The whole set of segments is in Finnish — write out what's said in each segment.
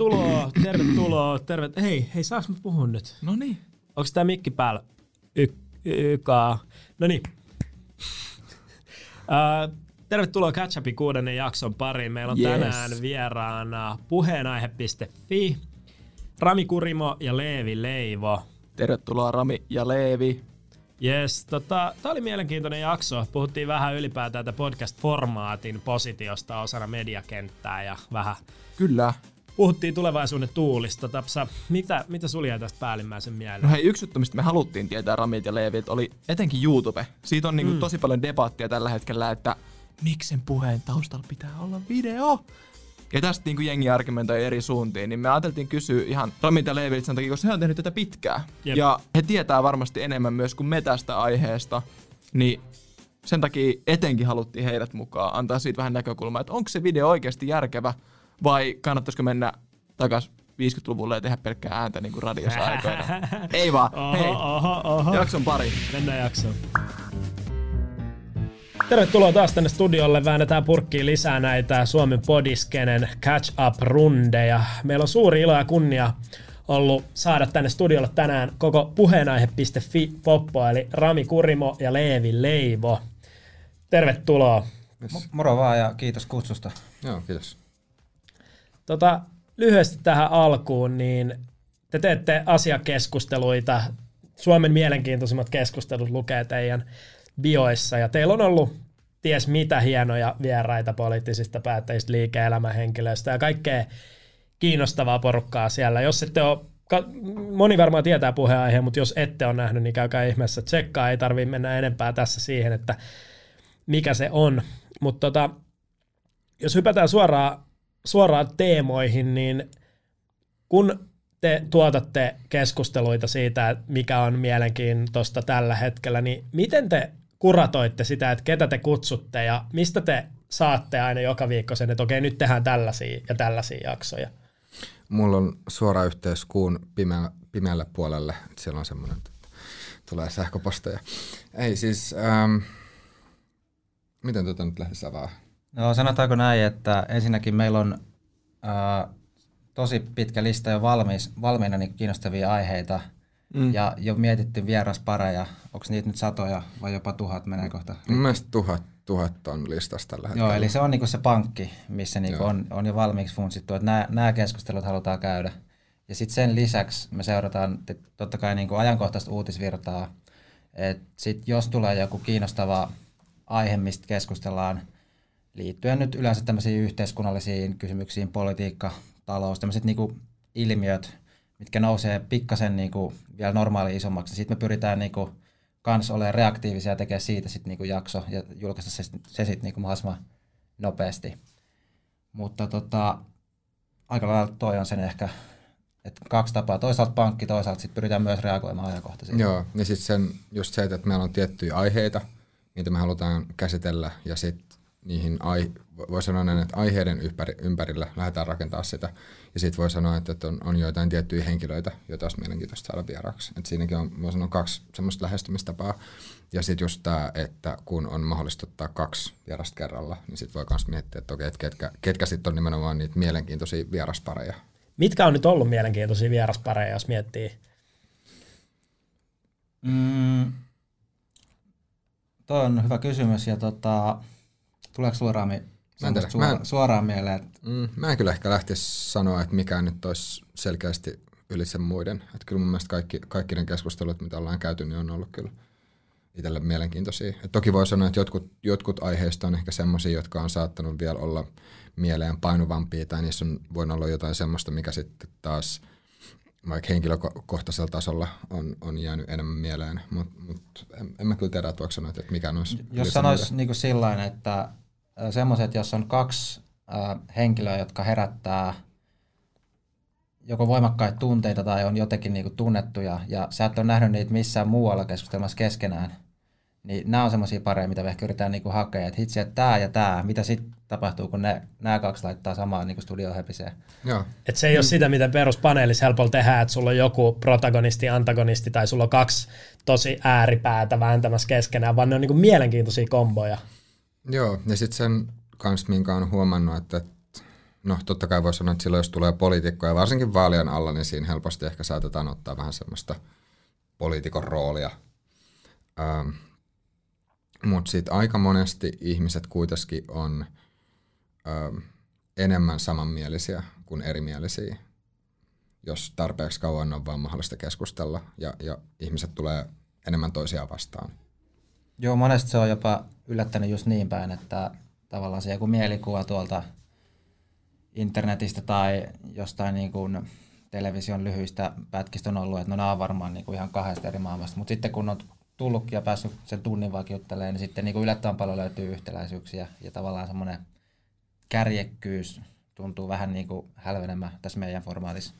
Tervetuloa, tervetuloa, tervet... Hei, hei, saaks mä puhua nyt? No niin. Onks tää mikki päällä? Y-. No niin. Uh, tervetuloa Catch Upin kuudennen jakson pariin. Meillä on Yes. tänään vieraana puheenaihe.fi, Rami Kurimo ja Leevi Leivo. Tervetuloa Rami ja Leevi. Yes, tota, tämä oli mielenkiintoinen jakso. Puhuttiin vähän ylipäätään tätä podcast-formaatin positiosta osana mediakenttää ja vähän Kyllä. Puhuttiin tulevaisuuden tuulista. Tapsa, mitä, mitä sulla tästä päällimmäisen mieleen? No hei, yksi juttu, mistä me haluttiin tietää Ramit ja Leevi, että oli etenkin YouTube. Siitä on niinku mm. tosi paljon debattia tällä hetkellä, että miksi sen puheen taustalla pitää olla video? Ja tästä niinku jengi argumentoi eri suuntiin, niin me ajateltiin kysyä ihan Ramit ja Leeviltä sen takia, koska he on tehnyt tätä pitkään. Jep. Ja he tietää varmasti enemmän myös kuin me tästä aiheesta, niin sen takia etenkin haluttiin heidät mukaan, antaa siitä vähän näkökulmaa, että onko se video oikeasti järkevä vai kannattaisiko mennä takas 50-luvulle ja tehdä pelkkää ääntä niin kuin radiossa aikoina. Ei vaan, Oho, hei, oho, oho. jakson pari. Mennään jaksoon. Tervetuloa taas tänne studiolle. Väännetään purkkiin lisää näitä Suomen podiskenen catch up rundeja. Meillä on suuri ilo ja kunnia ollut saada tänne studiolle tänään koko puheenaihe.fi poppo, eli Rami Kurimo ja Leevi Leivo. Tervetuloa. Mo- Moro vaan ja kiitos kutsusta. Joo, kiitos. Tota, lyhyesti tähän alkuun, niin te teette asiakeskusteluita. Suomen mielenkiintoisimmat keskustelut lukee teidän bioissa ja teillä on ollut ties mitä hienoja vieraita poliittisista päättäjistä, liike-elämän henkilöistä ja kaikkea kiinnostavaa porukkaa siellä. Jos ette ole, moni varmaan tietää puheenaiheen, mutta jos ette ole nähnyt, niin käykää ihmeessä tsekkaa. Ei tarvitse mennä enempää tässä siihen, että mikä se on. Mutta tota, jos hypätään suoraan, suoraan teemoihin, niin kun te tuotatte keskusteluita siitä, mikä on mielenkiintoista tällä hetkellä, niin miten te kuratoitte sitä, että ketä te kutsutte ja mistä te saatte aina joka viikko sen, että okei, nyt tehdään tällaisia ja tällaisia jaksoja? Mulla on suora yhteys kuun pimeä, pimeälle puolelle. Siellä on semmoinen, että tulee sähköposteja. Ei siis, ähm, miten tota nyt lähdetään avaa? No sanotaanko näin, että ensinnäkin meillä on ää, tosi pitkä lista jo valmis, valmiina niin kiinnostavia aiheita mm. ja jo mietitty vieraspareja. Onko niitä nyt satoja vai jopa tuhat menee kohta? Mun mielestä tuhat, tuhat on listassa tällä hetkellä. Joo, eli se on niinku se pankki, missä niinku Joo. on, on jo valmiiksi funtsittu, että nämä, keskustelut halutaan käydä. Ja sitten sen lisäksi me seurataan totta kai niinku ajankohtaista uutisvirtaa. Et sit jos tulee joku kiinnostava aihe, mistä keskustellaan, liittyen nyt yleensä tämmöisiin yhteiskunnallisiin kysymyksiin, politiikka, talous, tämmöiset niinku ilmiöt, mitkä nousee pikkasen niinku vielä normaali isommaksi. Sitten me pyritään niinku kans olemaan reaktiivisia ja tekemään siitä sitten niinku jakso ja julkaista se, se sitten niinku mahdollisimman nopeasti. Mutta tota, aika lailla toi on sen ehkä, että kaksi tapaa. Toisaalta pankki, toisaalta sitten pyritään myös reagoimaan ajankohtaisiin. Joo, ja sitten just se, että meillä on tiettyjä aiheita, mitä me halutaan käsitellä, ja sitten niihin, ai, voi sanoa näin, että aiheiden ympäri, ympärillä lähdetään rakentaa sitä. Ja sitten voi sanoa, että että on, on joitain tiettyjä henkilöitä, joita olisi mielenkiintoista saada vieraaksi. Et siinäkin on, voi sanoa, kaksi semmoista lähestymistapaa. Ja sitten just tämä, että kun on mahdollista ottaa kaksi vierasta kerralla, niin sitten voi myös miettiä, että okei, että ketkä, ketkä sitten on nimenomaan niitä mielenkiintoisia vieraspareja. Mitkä on nyt ollut mielenkiintoisia vieraspareja, jos miettii? Mm, toi on hyvä kysymys ja tota, tuleeko sulla Rami semmoista tiedä. Mä en- suoraan mieleen, että Mm, mä en kyllä ehkä lähtisi sanoa, että mikään nyt olisi selkeästi yli sen muiden. Että kyllä mun mielestä kaikki, kaikki ne keskustelut, mitä ollaan käyty, niin on ollut kyllä itselle mielenkiintoisia. Et toki voi sanoa, että jotkut, jotkut aiheista on ehkä semmoisia, jotka on saattanut vielä olla mieleen painuvampia, tai niissä on voinut olla jotain semmoista, mikä sitten taas vaikka henkilökohtaisella tasolla on, on jäänyt enemmän mieleen, mutta mut en, en mä kyllä tiedä, että voiko sanoa, että mikä olisi jos sanoisi niinku sillain, että semmoiset, jos on kaksi henkilöä, jotka herättää joko voimakkaita tunteita tai on jotenkin niinku tunnettuja, ja sä et ole nähnyt niitä missään muualla keskustelmassa keskenään, niin nämä on semmoisia pareja, mitä me ehkä yritetään niinku hakea, että hitsi, että tämä ja tämä, mitä sitten tapahtuu, kun ne, nämä kaksi laittaa samaan niinku. Joo, Et se ei ole sitä, mitä peruspaneelissa helpolla tehdään, että sulla on joku protagonisti, antagonisti tai sulla on kaksi tosi ääripäätä vääntämässä keskenään, vaan ne on niinku mielenkiintoisia komboja. Joo, ja sitten sen kanssa, minkä on huomannut, että no totta kai voi sanoa, että silloin jos tulee poliitikkoja, varsinkin vaalien alla, niin siinä helposti ehkä saatetaan ottaa vähän semmoista poliitikon roolia. Ähm, Mutta sitten aika monesti ihmiset kuitenkin on ähm, enemmän samanmielisiä kuin erimielisiä, jos tarpeeksi kauan on vaan mahdollista keskustella ja, ja ihmiset tulee enemmän toisiaan vastaan. Joo, monesti se on jopa yllättänyt just niin päin, että tavallaan se joku mielikuva tuolta internetistä tai jostain niin kuin television lyhyistä pätkistä on ollut, että no nämä on varmaan niin kuin ihan kahdesta eri maailmasta. Mutta sitten kun on tullutkin ja päässyt sen tunnin vaikka juttelemaan, niin sitten niin kuin yllättävän paljon löytyy yhtäläisyyksiä ja tavallaan semmoinen kärjekkyys tuntuu vähän niin kuin hälvenemään tässä meidän formaatissa.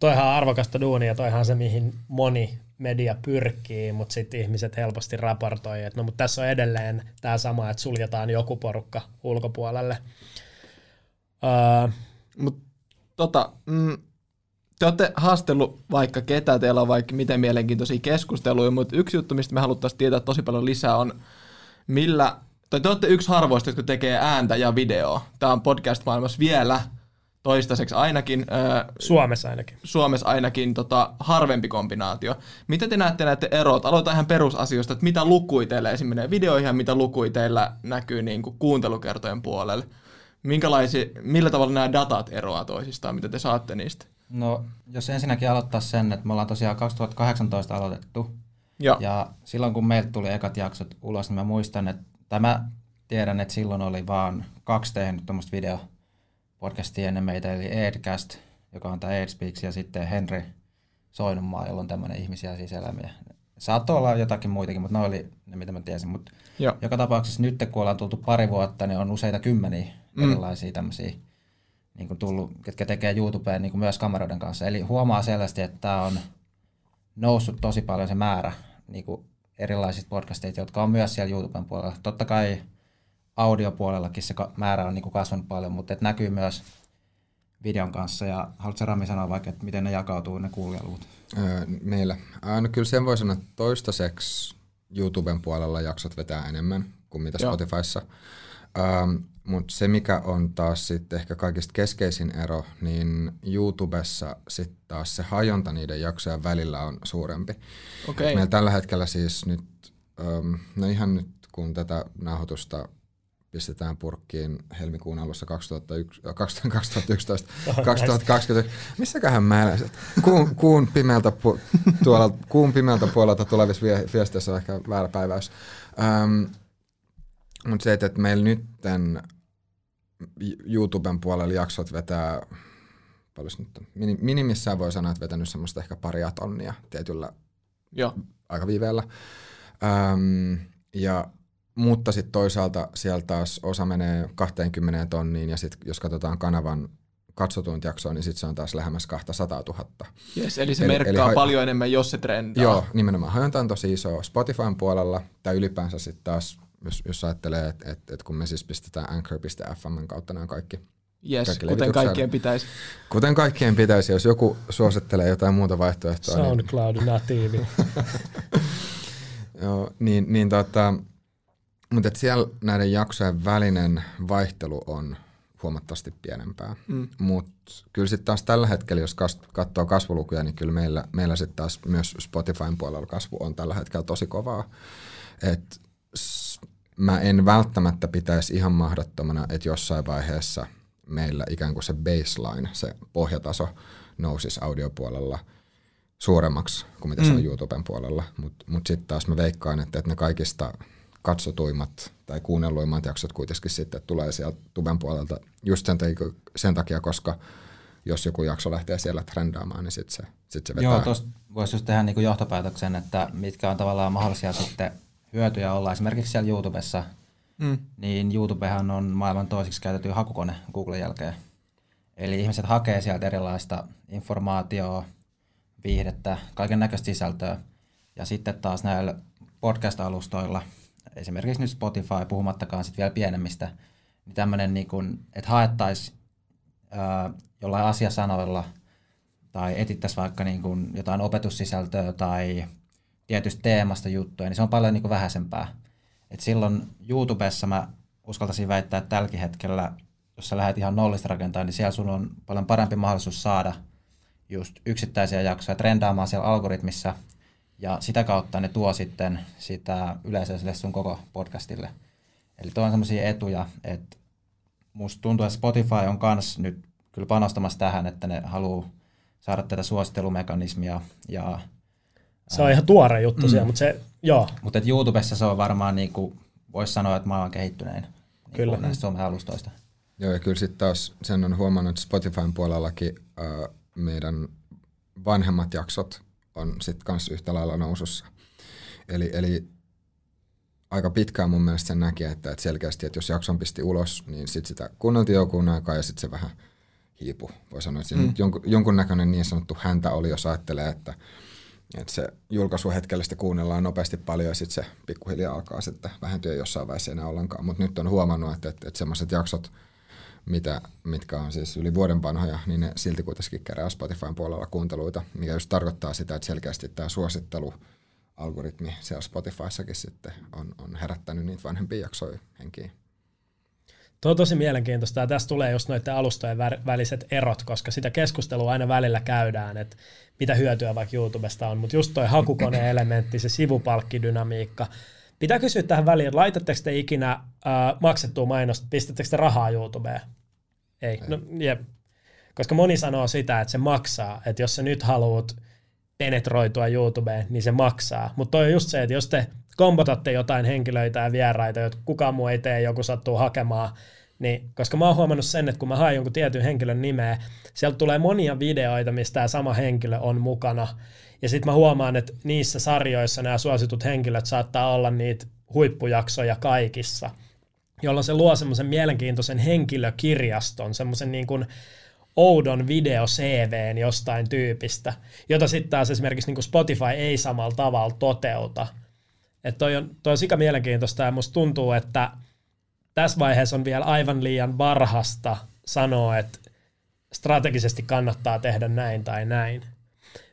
Toihan on arvokasta duunia, toihan se mihin moni media pyrkii, mutta sitten ihmiset helposti raportoi, että no mutta tässä on edelleen tämä sama, että suljetaan joku porukka ulkopuolelle. Uh, Mut tota, mm, te olette haastellut vaikka ketä, teillä on vaikka miten mielenkiintoisia keskusteluja, mutta yksi juttu, mistä me haluttaisiin tietää tosi paljon lisää on, millä, tai te olette yksi harvoista, jotka tekee ääntä ja videoa. Tämä on podcast-maailmassa vielä toistaiseksi ainakin. Suomessa ainakin. Suomessa ainakin tota, harvempi kombinaatio. Mitä te näette näette erot? Aloitetaan ihan perusasioista, että mitä lukui teille esimerkiksi videoihin ja mitä lukui teillä näkyy niin kuin kuuntelukertojen puolella. Minkälaisia, millä tavalla nämä datat eroavat toisistaan, mitä te saatte niistä? No, jos ensinnäkin aloittaa sen, että me ollaan tosiaan 2018 aloitettu. Ja, ja silloin kun meiltä tuli ekat jaksot ulos, niin mä muistan, että tämä tiedän, että silloin oli vaan kaksi tehnyt tuommoista video podcastia ennen meitä, eli Edcast, joka on tämä Edspeaks, ja sitten Henry Soinunmaa, jolla on tämmöinen ihmisiä sisälämiä. Saattoi olla jotakin muitakin, mutta ne oli ne, mitä mä tiesin. Mutta joka tapauksessa nyt, kun ollaan tultu pari vuotta, niin on useita kymmeniä mm. erilaisia tämmöisiä niin kuin tullut, ketkä tekee YouTubeen niin kuin myös kameroiden kanssa. Eli huomaa selvästi, että tämä on noussut tosi paljon se määrä niin kuin erilaisista podcasteista, jotka on myös siellä YouTuben puolella. Totta kai audiopuolellakin se määrä on niin kuin kasvanut paljon, mutta et näkyy myös videon kanssa. Ja haluatko Rami sanoa vaikka, että miten ne jakautuu ne kuulijaluvut? Öö, meillä. no kyllä sen voi sanoa, että toistaiseksi YouTuben puolella jaksot vetää enemmän kuin mitä Spotifyssa. Ähm, Mutta se, mikä on taas sitten ehkä kaikista keskeisin ero, niin YouTubessa sitten taas se hajonta niiden jaksojen välillä on suurempi. Okay. Meillä tällä hetkellä siis nyt, ähm, no ihan nyt kun tätä nauhoitusta pistetään purkkiin helmikuun alussa 2001, 2011, 2020. Missäköhän mä elän? Kuun, kuun, pimeältä, pu, tuolla, kuun pimeältä puolelta tulevissa viesteissä on ehkä väärä päiväys. Ähm, mutta se, että meillä nytten YouTuben puolella jaksot vetää, paljon nyt minimissään voi sanoa, että vetänyt semmoista ehkä paria tonnia tietyllä Joo. aikaviiveellä. Ähm, ja mutta sitten toisaalta sieltä taas osa menee 20 tonniin ja sitten jos katsotaan kanavan katsotuinta jaksoa, niin sitten se on taas lähemmäs 200 000. Yes, eli se eli, merkkaa eli paljon enemmän, jos se trendaa. Joo, nimenomaan. Hajonta on tosi iso Spotifyn puolella, tai ylipäänsä sitten taas, jos, jos ajattelee, että et, et kun me siis pistetään anchor.fm kautta nämä kaikki Yes, kaikki kuten kaikkien pitäisi. Kuten kaikkien pitäisi, jos joku suosittelee jotain muuta vaihtoehtoa. Niin- SoundCloud niin... natiivi. Joo, niin, niin tota, mutta siellä näiden jaksojen välinen vaihtelu on huomattavasti pienempää. Mm. Mutta kyllä sitten taas tällä hetkellä, jos kas, katsoo kasvulukuja, niin kyllä meillä, meillä sitten taas myös Spotifyn puolella kasvu on tällä hetkellä tosi kovaa. Et s- mä en välttämättä pitäisi ihan mahdottomana, että jossain vaiheessa meillä ikään kuin se baseline, se pohjataso nousisi audiopuolella suuremmaksi kuin mitä se on mm. YouTuben puolella. Mutta mut, mut sitten taas mä veikkaan, että, että ne kaikista katsotuimmat tai kuunnelluimmat jaksot kuitenkin sitten tulee sieltä tuben puolelta just sen, takia, sen takia, koska jos joku jakso lähtee siellä trendaamaan, niin sitten se, sit se vetää. Joo, tuosta voisi just tehdä niin johtopäätöksen, että mitkä on tavallaan mahdollisia sitten hyötyjä olla esimerkiksi siellä YouTubessa, mm. niin YouTubehan on maailman toiseksi käytetty hakukone Googlen jälkeen. Eli ihmiset hakee sieltä erilaista informaatiota, viihdettä, kaiken näköistä sisältöä. Ja sitten taas näillä podcast-alustoilla – esimerkiksi nyt Spotify, puhumattakaan sitten vielä pienemmistä, niin tämmöinen, niin kuin, että haettaisiin jollain asiasanoilla tai etittäisiin vaikka niin kuin jotain opetussisältöä tai tietystä teemasta juttuja, niin se on paljon niin vähäisempää. Et silloin YouTubessa mä uskaltaisin väittää, että tälläkin hetkellä jos sä lähdet ihan nollista rakentamaan, niin siellä sulla on paljon parempi mahdollisuus saada just yksittäisiä jaksoja trendaamaan siellä algoritmissa, ja sitä kautta ne tuo sitten sitä yleisölle sun koko podcastille. Eli tuo on sellaisia etuja, että musta tuntuu, että Spotify on kans nyt kyllä panostamassa tähän, että ne haluaa saada tätä suosittelumekanismia. Ja, se on ihan tuore juttu mm. siellä, mutta se, joo. Mutta YouTubessa se on varmaan, niin kuin, voisi sanoa, että maailman kehittynein niin kyllä. näistä some-alustoista. Joo, ja kyllä sitten taas sen on huomannut, että Spotifyn puolellakin äh, meidän vanhemmat jaksot on sitten kanssa yhtä lailla nousussa. Eli, eli aika pitkään mun mielestä sen näki, että, että selkeästi, että jos jakson pisti ulos, niin sitten sitä kuunneltiin joku aikaa ja sitten se vähän hiipu. Voi sanoa, että mm. jonkun, jonkunnäköinen niin sanottu häntä oli, jos ajattelee, että, että se julkaisu hetkellä sitä kuunnellaan nopeasti paljon ja sitten se pikkuhiljaa alkaa sitten vähentyä jossain vaiheessa enää ollenkaan. Mutta nyt on huomannut, että, että, että semmoiset jaksot, mitä, mitkä on siis yli vuoden vanhoja, niin ne silti kuitenkin kerää Spotifyn puolella kuunteluita, mikä just tarkoittaa sitä, että selkeästi tämä suosittelu algoritmi siellä Spotifyssakin sitten on, on herättänyt niitä vanhempia jaksoja henkiin. Tuo on tosi mielenkiintoista ja tässä tulee just noiden alustojen väliset erot, koska sitä keskustelua aina välillä käydään, että mitä hyötyä vaikka YouTubesta on, mutta just toi hakukone-elementti, se sivupalkkidynamiikka. Pitää kysyä tähän väliin, että laitatteko te ikinä äh, maksettua mainosta, pistättekö te rahaa YouTubeen? Ei. Ei. No, jep. Koska moni sanoo sitä, että se maksaa, että jos sä nyt haluat penetroitua YouTubeen, niin se maksaa. Mutta toi on just se, että jos te kompotatte jotain henkilöitä ja vieraita, jotka kukaan muu ei tee, joku sattuu hakemaan, niin, koska mä oon huomannut sen, että kun mä haen jonkun tietyn henkilön nimeä, sieltä tulee monia videoita, mistä tämä sama henkilö on mukana. Ja sitten mä huomaan, että niissä sarjoissa nämä suositut henkilöt saattaa olla niitä huippujaksoja kaikissa, jolloin se luo semmoisen mielenkiintoisen henkilökirjaston, semmoisen niin kuin oudon video CVn jostain tyypistä, jota sitten taas esimerkiksi niin kuin Spotify ei samalla tavalla toteuta. Että toi on, toi on sika mielenkiintoista ja musta tuntuu, että tässä vaiheessa on vielä aivan liian varhasta sanoa, että strategisesti kannattaa tehdä näin tai näin.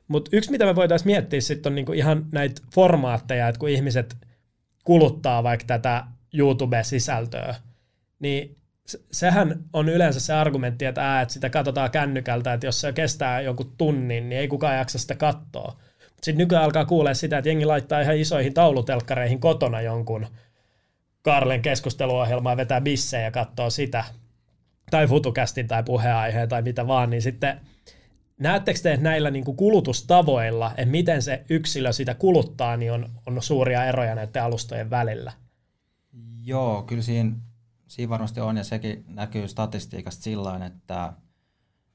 Mutta yksi, mitä me voitaisiin miettiä sitten on niinku ihan näitä formaatteja, että kun ihmiset kuluttaa vaikka tätä YouTube-sisältöä, niin sehän on yleensä se argumentti, että, ää, että sitä katsotaan kännykältä, että jos se kestää jonkun tunnin, niin ei kukaan jaksa sitä katsoa. Sitten nykyään alkaa kuulee sitä, että jengi laittaa ihan isoihin taulutelkkareihin kotona jonkun Karlen keskusteluohjelmaa vetää bissejä ja katsoo sitä, tai futukästin tai puheenaiheen tai mitä vaan, niin sitten näettekö te, että näillä niin kuin kulutustavoilla, että miten se yksilö sitä kuluttaa, niin on, on suuria eroja näiden alustojen välillä? Joo, kyllä siinä, siinä varmasti on, ja sekin näkyy statistiikasta sillä että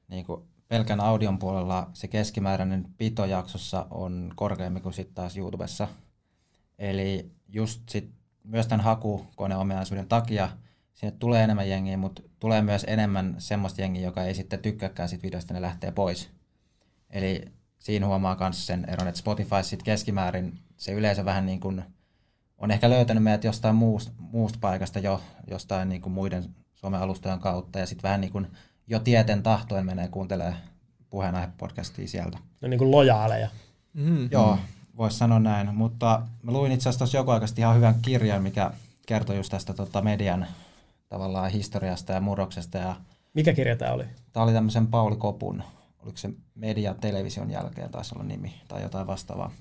niin kuin pelkän audion puolella se keskimääräinen pitojaksossa on korkeampi kuin sitten taas YouTubessa. Eli just sit myös tämän hakukoneominaisuuden takia sinne tulee enemmän jengiä, mutta tulee myös enemmän semmoista jengiä, joka ei sitten tykkääkään siitä videosta, ne lähtee pois. Eli siinä huomaa myös sen eron, että Spotify sitten keskimäärin se yleisö vähän niin kuin on ehkä löytänyt meidät jostain muusta, muusta paikasta jo, jostain niin kuin muiden somealustojen kautta, ja sitten vähän niin kuin jo tieten tahtoen menee kuuntelemaan puheenaihe-podcastia sieltä. No niin kuin lojaaleja. Mm-hmm. Joo, voisi sanoa näin. Mutta mä luin itse asiassa tuossa joku aikaisesti ihan hyvän kirjan, mikä kertoi just tästä tota, median tavallaan historiasta ja murroksesta. Ja mikä kirja tämä oli? Tämä oli tämmöisen Pauli Kopun, oliko se media television jälkeen taisi olla nimi tai jotain vastaavaa.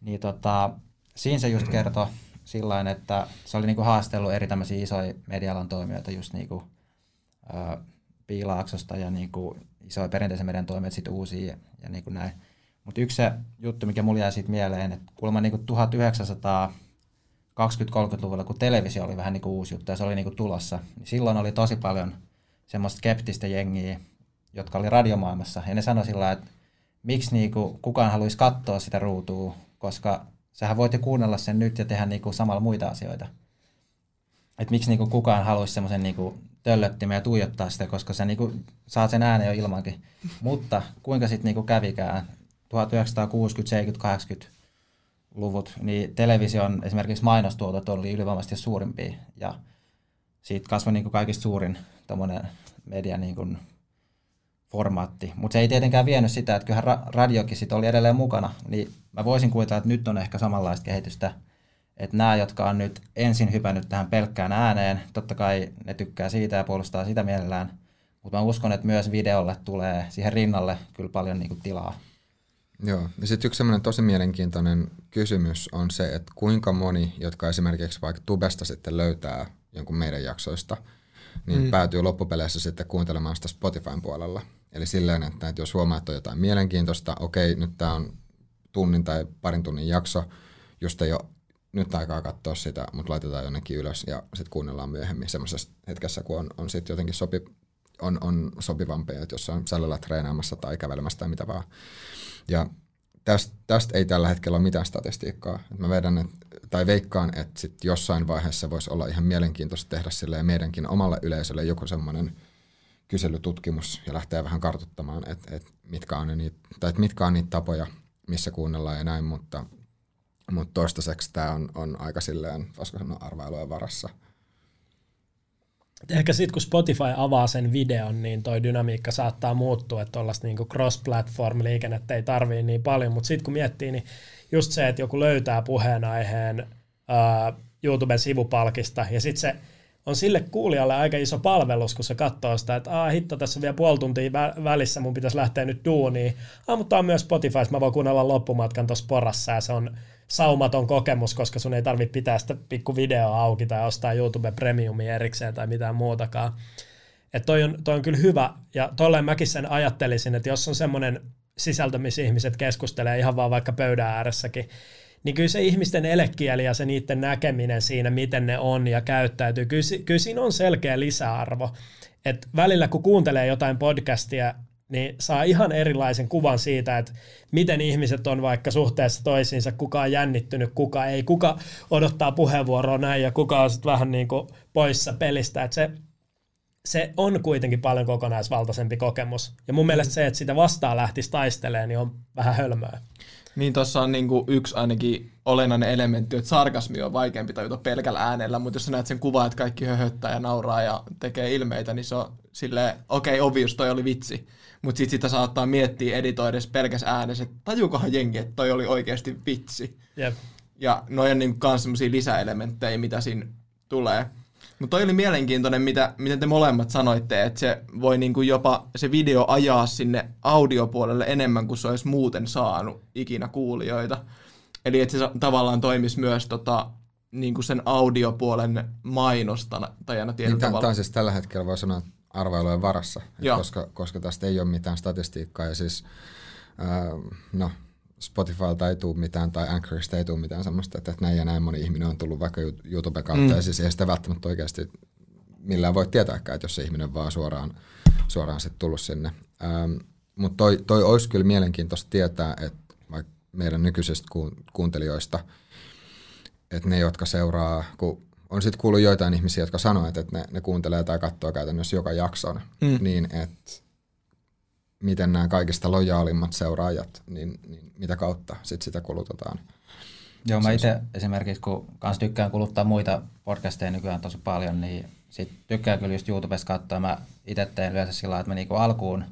Niin tota, siinä se just kertoi sillä että se oli niinku haastellut eri tämmöisiä isoja medialan toimijoita just niinku, ö, Piilaaksosta ja niin kuin isoja perinteisen median toimijat sitten uusia ja, ja niin kuin näin. Mutta yksi se juttu, mikä mulla jäi siitä mieleen, että kuulemma niin 1920-30-luvulla, kun televisio oli vähän niin kuin uusi juttu ja se oli niin kuin tulossa, niin silloin oli tosi paljon semmoista skeptistä jengiä, jotka oli radiomaailmassa. Ja ne sanoi sillä että miksi niin kuin kukaan haluaisi katsoa sitä ruutua, koska sähän voit jo kuunnella sen nyt ja tehdä niin kuin samalla muita asioita. Että miksi niin kuin kukaan haluaisi semmoisen niin töllöttimeen ja tuijottaa sitä, koska sä niinku saat sen äänen jo ilmankin. Mutta kuinka sitten niinku kävikään 1960, 70, 80 luvut, niin television esimerkiksi mainostuotot oli ylivoimaisesti suurimpia ja siitä kasvoi niinku kaikista suurin media niinku formaatti. Mutta se ei tietenkään vienyt sitä, että kyllähän ra- radiokin sit oli edelleen mukana, niin mä voisin kuvitella, että nyt on ehkä samanlaista kehitystä, Että nämä, jotka on nyt ensin hypännyt tähän pelkkään ääneen, totta kai ne tykkää siitä ja puolustaa sitä mielellään, mutta mä uskon, että myös videolle tulee siihen rinnalle kyllä paljon niin kuin tilaa. Joo, ja sitten yksi semmoinen tosi mielenkiintoinen kysymys on se, että kuinka moni, jotka esimerkiksi vaikka Tubesta sitten löytää jonkun meidän jaksoista, niin mm. päätyy loppupeleissä sitten kuuntelemaan sitä Spotifyn puolella. Eli silleen, että, jos huomaat, että on jotain mielenkiintoista, okei, nyt tämä on tunnin tai parin tunnin jakso, just ei ole nyt aikaa katsoa sitä, mutta laitetaan jonnekin ylös ja sitten kuunnellaan myöhemmin semmoisessa hetkessä, kun on, on sitten jotenkin sopi, on, on sopivampia, että jos on salilla treenaamassa tai kävelemässä tai mitä vaan. Ja tästä, tästä ei tällä hetkellä ole mitään statistiikkaa. Mä vedän, et, tai veikkaan, että sit jossain vaiheessa voisi olla ihan mielenkiintoista tehdä sille meidänkin omalle yleisölle joku semmoinen kyselytutkimus ja lähteä vähän kartuttamaan, että et mitkä, on niitä, tai et mitkä on niitä tapoja, missä kuunnellaan ja näin, mutta, mutta toistaiseksi tämä on, on aika silleen, voisiko sanoa arvailujen varassa – ehkä sitten kun Spotify avaa sen videon, niin toi dynamiikka saattaa muuttua, että tuollaista niinku cross-platform-liikennettä ei tarvii niin paljon, mutta sitten kun miettii, niin just se, että joku löytää puheenaiheen uh, YouTuben sivupalkista, ja sitten se on sille kuulijalle aika iso palvelus, kun se katsoo sitä, että ah, hitto, tässä on vielä puoli tuntia vä- välissä, mun pitäisi lähteä nyt duuniin. Ah, mutta on myös Spotify, mä voin kuunnella loppumatkan tuossa porassa, ja se on saumaton kokemus, koska sun ei tarvitse pitää sitä pikku videoa auki tai ostaa YouTube Premiumia erikseen tai mitään muutakaan. Että toi on, toi on kyllä hyvä, ja tolleen mäkin sen ajattelisin, että jos on semmoinen sisältö, missä ihmiset keskustelee ihan vaan vaikka pöydän ääressäkin, niin kyllä se ihmisten elekieli ja se niiden näkeminen siinä, miten ne on ja käyttäytyy, kyllä, kyllä siinä on selkeä lisäarvo. Et välillä kun kuuntelee jotain podcastia, niin saa ihan erilaisen kuvan siitä, että miten ihmiset on vaikka suhteessa toisiinsa, kuka on jännittynyt, kuka ei, kuka odottaa puheenvuoroa näin ja kuka on sitten vähän niin kuin poissa pelistä. Että se, se on kuitenkin paljon kokonaisvaltaisempi kokemus. Ja mun mielestä se, että sitä vastaan lähtisi taistelemaan, niin on vähän hölmöä. Niin tuossa on niinku yksi ainakin olennainen elementti, että sarkasmi on vaikeampi tajuta pelkällä äänellä, mutta jos sä näet sen kuvan, että kaikki höhöttää ja nauraa ja tekee ilmeitä, niin se on silleen, okei, okay, obvious, toi oli vitsi. Mutta sitten sitä saattaa miettiä editoidessa pelkäs äänessä, että tajukohan jengi, että toi oli oikeasti vitsi. Yep. Ja noin on niinku kans semmosia lisäelementtejä, mitä siinä tulee. Mutta toi oli mielenkiintoinen, mitä, miten te molemmat sanoitte, että se voi niinku jopa se video ajaa sinne audiopuolelle enemmän kuin se olisi muuten saanut ikinä kuulijoita. Eli että se tavallaan toimisi myös tota, niinku sen audiopuolen mainostana tajana tietyllä niin, tavalla. Tämä on siis tällä hetkellä voi sanoa arvailujen varassa, koska, koska tästä ei ole mitään statistiikkaa. Ja siis, äh, no, Spotifylta ei tule mitään tai Anchorista ei tule mitään semmoista, että näin ja näin moni ihminen on tullut vaikka YouTube kautta mm. ja siis ei sitä välttämättä oikeasti millään voi tietääkään, että jos se ihminen vaan suoraan, suoraan sitten tullut sinne. Ähm, Mutta toi, toi olisi kyllä mielenkiintoista tietää, että vaikka meidän nykyisistä kuuntelijoista, että ne, jotka seuraa, kun on sitten kuullut joitain ihmisiä, jotka sanoo, että ne, ne kuuntelee tai katsoo käytännössä joka jakson, mm. niin että miten nämä kaikista lojaalimmat seuraajat, niin, niin mitä kautta sit sitä kulutetaan. Joo, mä itse esimerkiksi, kun kans tykkään kuluttaa muita podcasteja nykyään tosi paljon, niin sit tykkään kyllä just YouTubesta katsoa. Mä itse teen yleensä sillä lailla, että mä niinku alkuun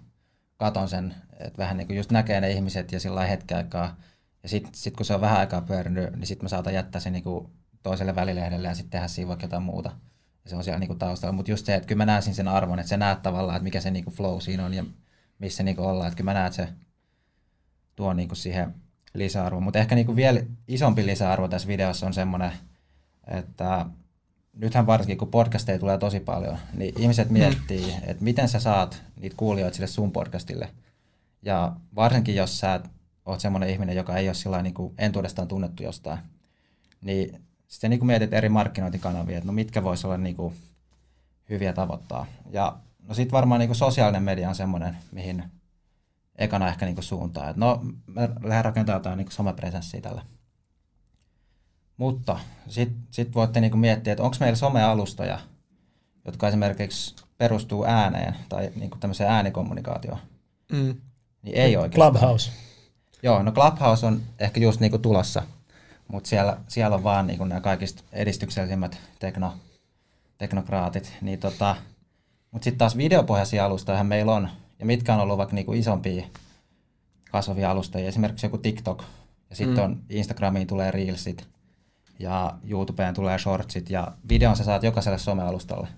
katon sen, että vähän niinku just näkee ne ihmiset ja sillä hetken aikaa. Ja sitten sit kun se on vähän aikaa pyörinyt, niin sitten mä saatan jättää sen niinku toiselle välilehdelle ja sitten tehdä siinä vaikka jotain muuta. Ja se on siellä niinku taustalla. Mutta just se, että kyllä mä näen sen arvon, että sä näet tavallaan, että mikä se niinku flow siinä on ja missä niinku ollaan. Että kyllä mä näen, että se tuo niinku siihen lisäarvo. Mutta ehkä niinku vielä isompi lisäarvo tässä videossa on semmoinen, että nythän varsinkin kun podcasteja tulee tosi paljon, niin ihmiset miettii, mm. että miten sä saat niitä kuulijoita sille sun podcastille. Ja varsinkin jos sä oot semmoinen ihminen, joka ei ole sillä niin entuudestaan tunnettu jostain, niin sitten niin mietit eri markkinointikanavia, että no mitkä voisi olla niin kuin hyviä tavoittaa. Ja no sitten varmaan niin sosiaalinen media on semmoinen, mihin ekana ehkä niin suuntaan. Että no, me lähdetään rakentamaan jotain niin somepresenssiä tällä. Mutta sitten sit voitte niin miettiä, että onko meillä somealustoja, jotka esimerkiksi perustuu ääneen tai niin tämmöiseen äänikommunikaatioon. Mm. Niin ei oikeastaan. Clubhouse. Joo, no Clubhouse on ehkä just niin tulossa – mutta siellä, siellä on vaan niin nämä kaikista edistyksellisimmät tekno, teknokraatit. Niin tota, mutta sitten taas videopohjaisia alustoja meillä on, ja mitkä on ollut vaikka niin isompia kasvavia alustajia, esimerkiksi joku TikTok, ja sitten mm. on Instagramiin tulee Reelsit, ja YouTubeen tulee shortsit ja videon sä saat jokaiselle somealustalle.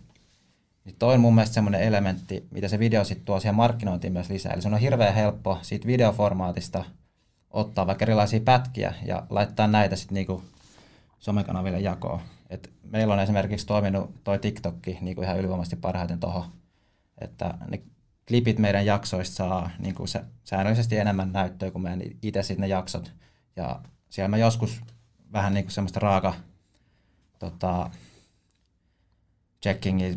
Niin toi on mun mielestä semmoinen elementti, mitä se video sitten tuo siihen markkinointiin myös lisää. Eli se on hirveän helppo siitä videoformaatista ottaa vaikka erilaisia pätkiä ja laittaa näitä sitten niinku somekanaville jakoon. Et meillä on esimerkiksi toiminut toi TikTokki niinku ihan ylivoimaisesti parhaiten tuohon, että ne klipit meidän jaksoista saa niinku se, säännöllisesti enemmän näyttöä kuin meidän itse sitten ne jaksot. Ja siellä mä joskus vähän niinku semmoista raaka tota, checkingia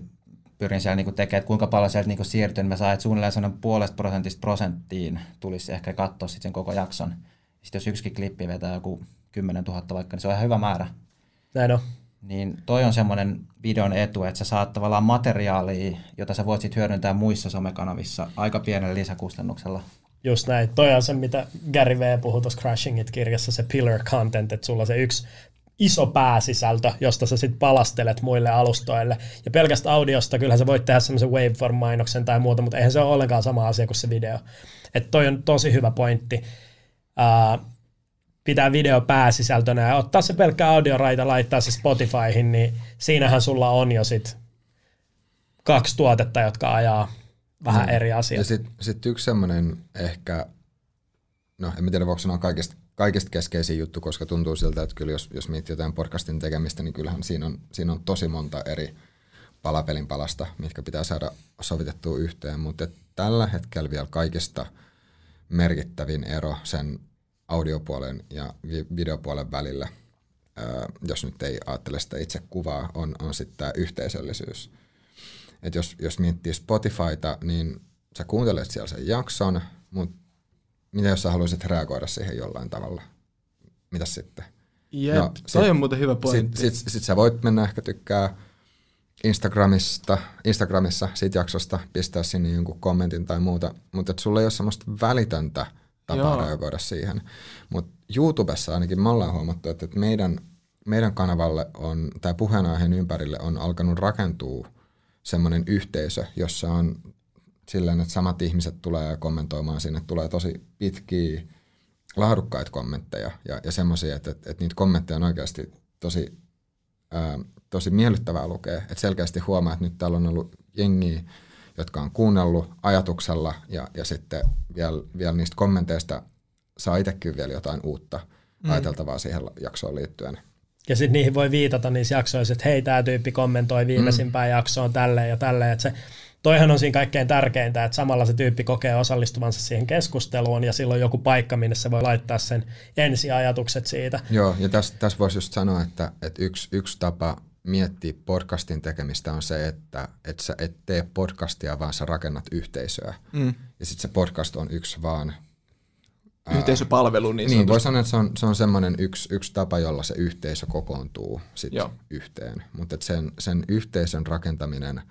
pyrin siellä niinku tekemään, että kuinka paljon sieltä niinku siirtyy, niin mä saan, että suunnilleen sellainen puolesta prosentista prosenttiin tulisi ehkä katsoa sitten sen koko jakson. Sitten jos yksikin klippi vetää joku 10 000 vaikka, niin se on ihan hyvä määrä. Näin on. Niin toi on semmoinen videon etu, että sä saat tavallaan materiaalia, jota sä voit sitten hyödyntää muissa somekanavissa aika pienellä lisäkustannuksella. Just näin. Toi on se, mitä Gary V. puhui tuossa Crashing It-kirjassa, se pillar content, että sulla se yksi iso pääsisältö, josta sä sitten palastelet muille alustoille. Ja pelkästä audiosta, kyllähän sä voit tehdä semmoisen waveform-mainoksen tai muuta, mutta eihän se ole ollenkaan sama asia kuin se video. Että toi on tosi hyvä pointti. Uh, pitää video pääsisältönä ja ottaa se pelkkä audioraita, laittaa se Spotifyhin, niin siinähän sulla on jo sit kaksi tuotetta, jotka ajaa vähän mm. eri asiaa. Ja sitten sit yksi semmoinen ehkä, no en tiedä voiko sanoa kaikista, kaikista keskeisin juttu, koska tuntuu siltä, että kyllä jos, jos miettii jotain podcastin tekemistä, niin kyllähän siinä on, siinä on tosi monta eri palapelin palasta, mitkä pitää saada sovitettua yhteen, mutta tällä hetkellä vielä kaikista merkittävin ero sen audiopuolen ja videopuolen välillä, jos nyt ei ajattele sitä itse kuvaa, on, on sitten tämä yhteisöllisyys. Et jos, jos miettii Spotifyta, niin sä kuuntelet siellä sen jakson, mutta mitä jos sä haluaisit reagoida siihen jollain tavalla? Mitä sitten? Jep, no, sit, toi on muuten hyvä pointti. Sitten sit, sit sä voit mennä ehkä tykkää Instagramista, Instagramissa siitä jaksosta, pistää sinne jonkun kommentin tai muuta, mutta sulla ei ole semmoista välitöntä tapa Joo. reagoida siihen. Mutta YouTubessa ainakin me ollaan huomattu, että meidän, meidän kanavalle on, tai puheenaiheen ympärille on alkanut rakentua semmoinen yhteisö, jossa on silleen, että samat ihmiset tulee kommentoimaan sinne, tulee tosi pitkiä, laadukkaita kommentteja ja, ja semmoisia, että, että, että niitä kommentteja on oikeasti tosi, ää, tosi miellyttävää lukea. Että selkeästi huomaa, että nyt täällä on ollut jengiä, jotka on kuunnellut ajatuksella ja, ja sitten vielä, vielä niistä kommenteista saa itsekin vielä jotain uutta mm. ajateltavaa siihen jaksoon liittyen. Ja sitten niihin voi viitata niissä jaksoissa, että hei, tämä tyyppi kommentoi viimeisimpään mm. jaksoon tälleen ja tälleen. Että se, toihan on siinä kaikkein tärkeintä, että samalla se tyyppi kokee osallistuvansa siihen keskusteluun ja silloin joku paikka, minne se voi laittaa sen ensiajatukset siitä. Joo, ja tässä täs voisi just sanoa, että, että yksi, yksi tapa miettiä podcastin tekemistä on se, että et sä et tee podcastia, vaan sä rakennat yhteisöä. Mm. Ja sitten se podcast on yksi vaan... Yhteisöpalvelu niin Niin, voi sanoa, että se on, se on semmoinen yksi, yksi tapa, jolla se yhteisö kokoontuu sit yhteen. Mutta sen, sen yhteisön rakentaminen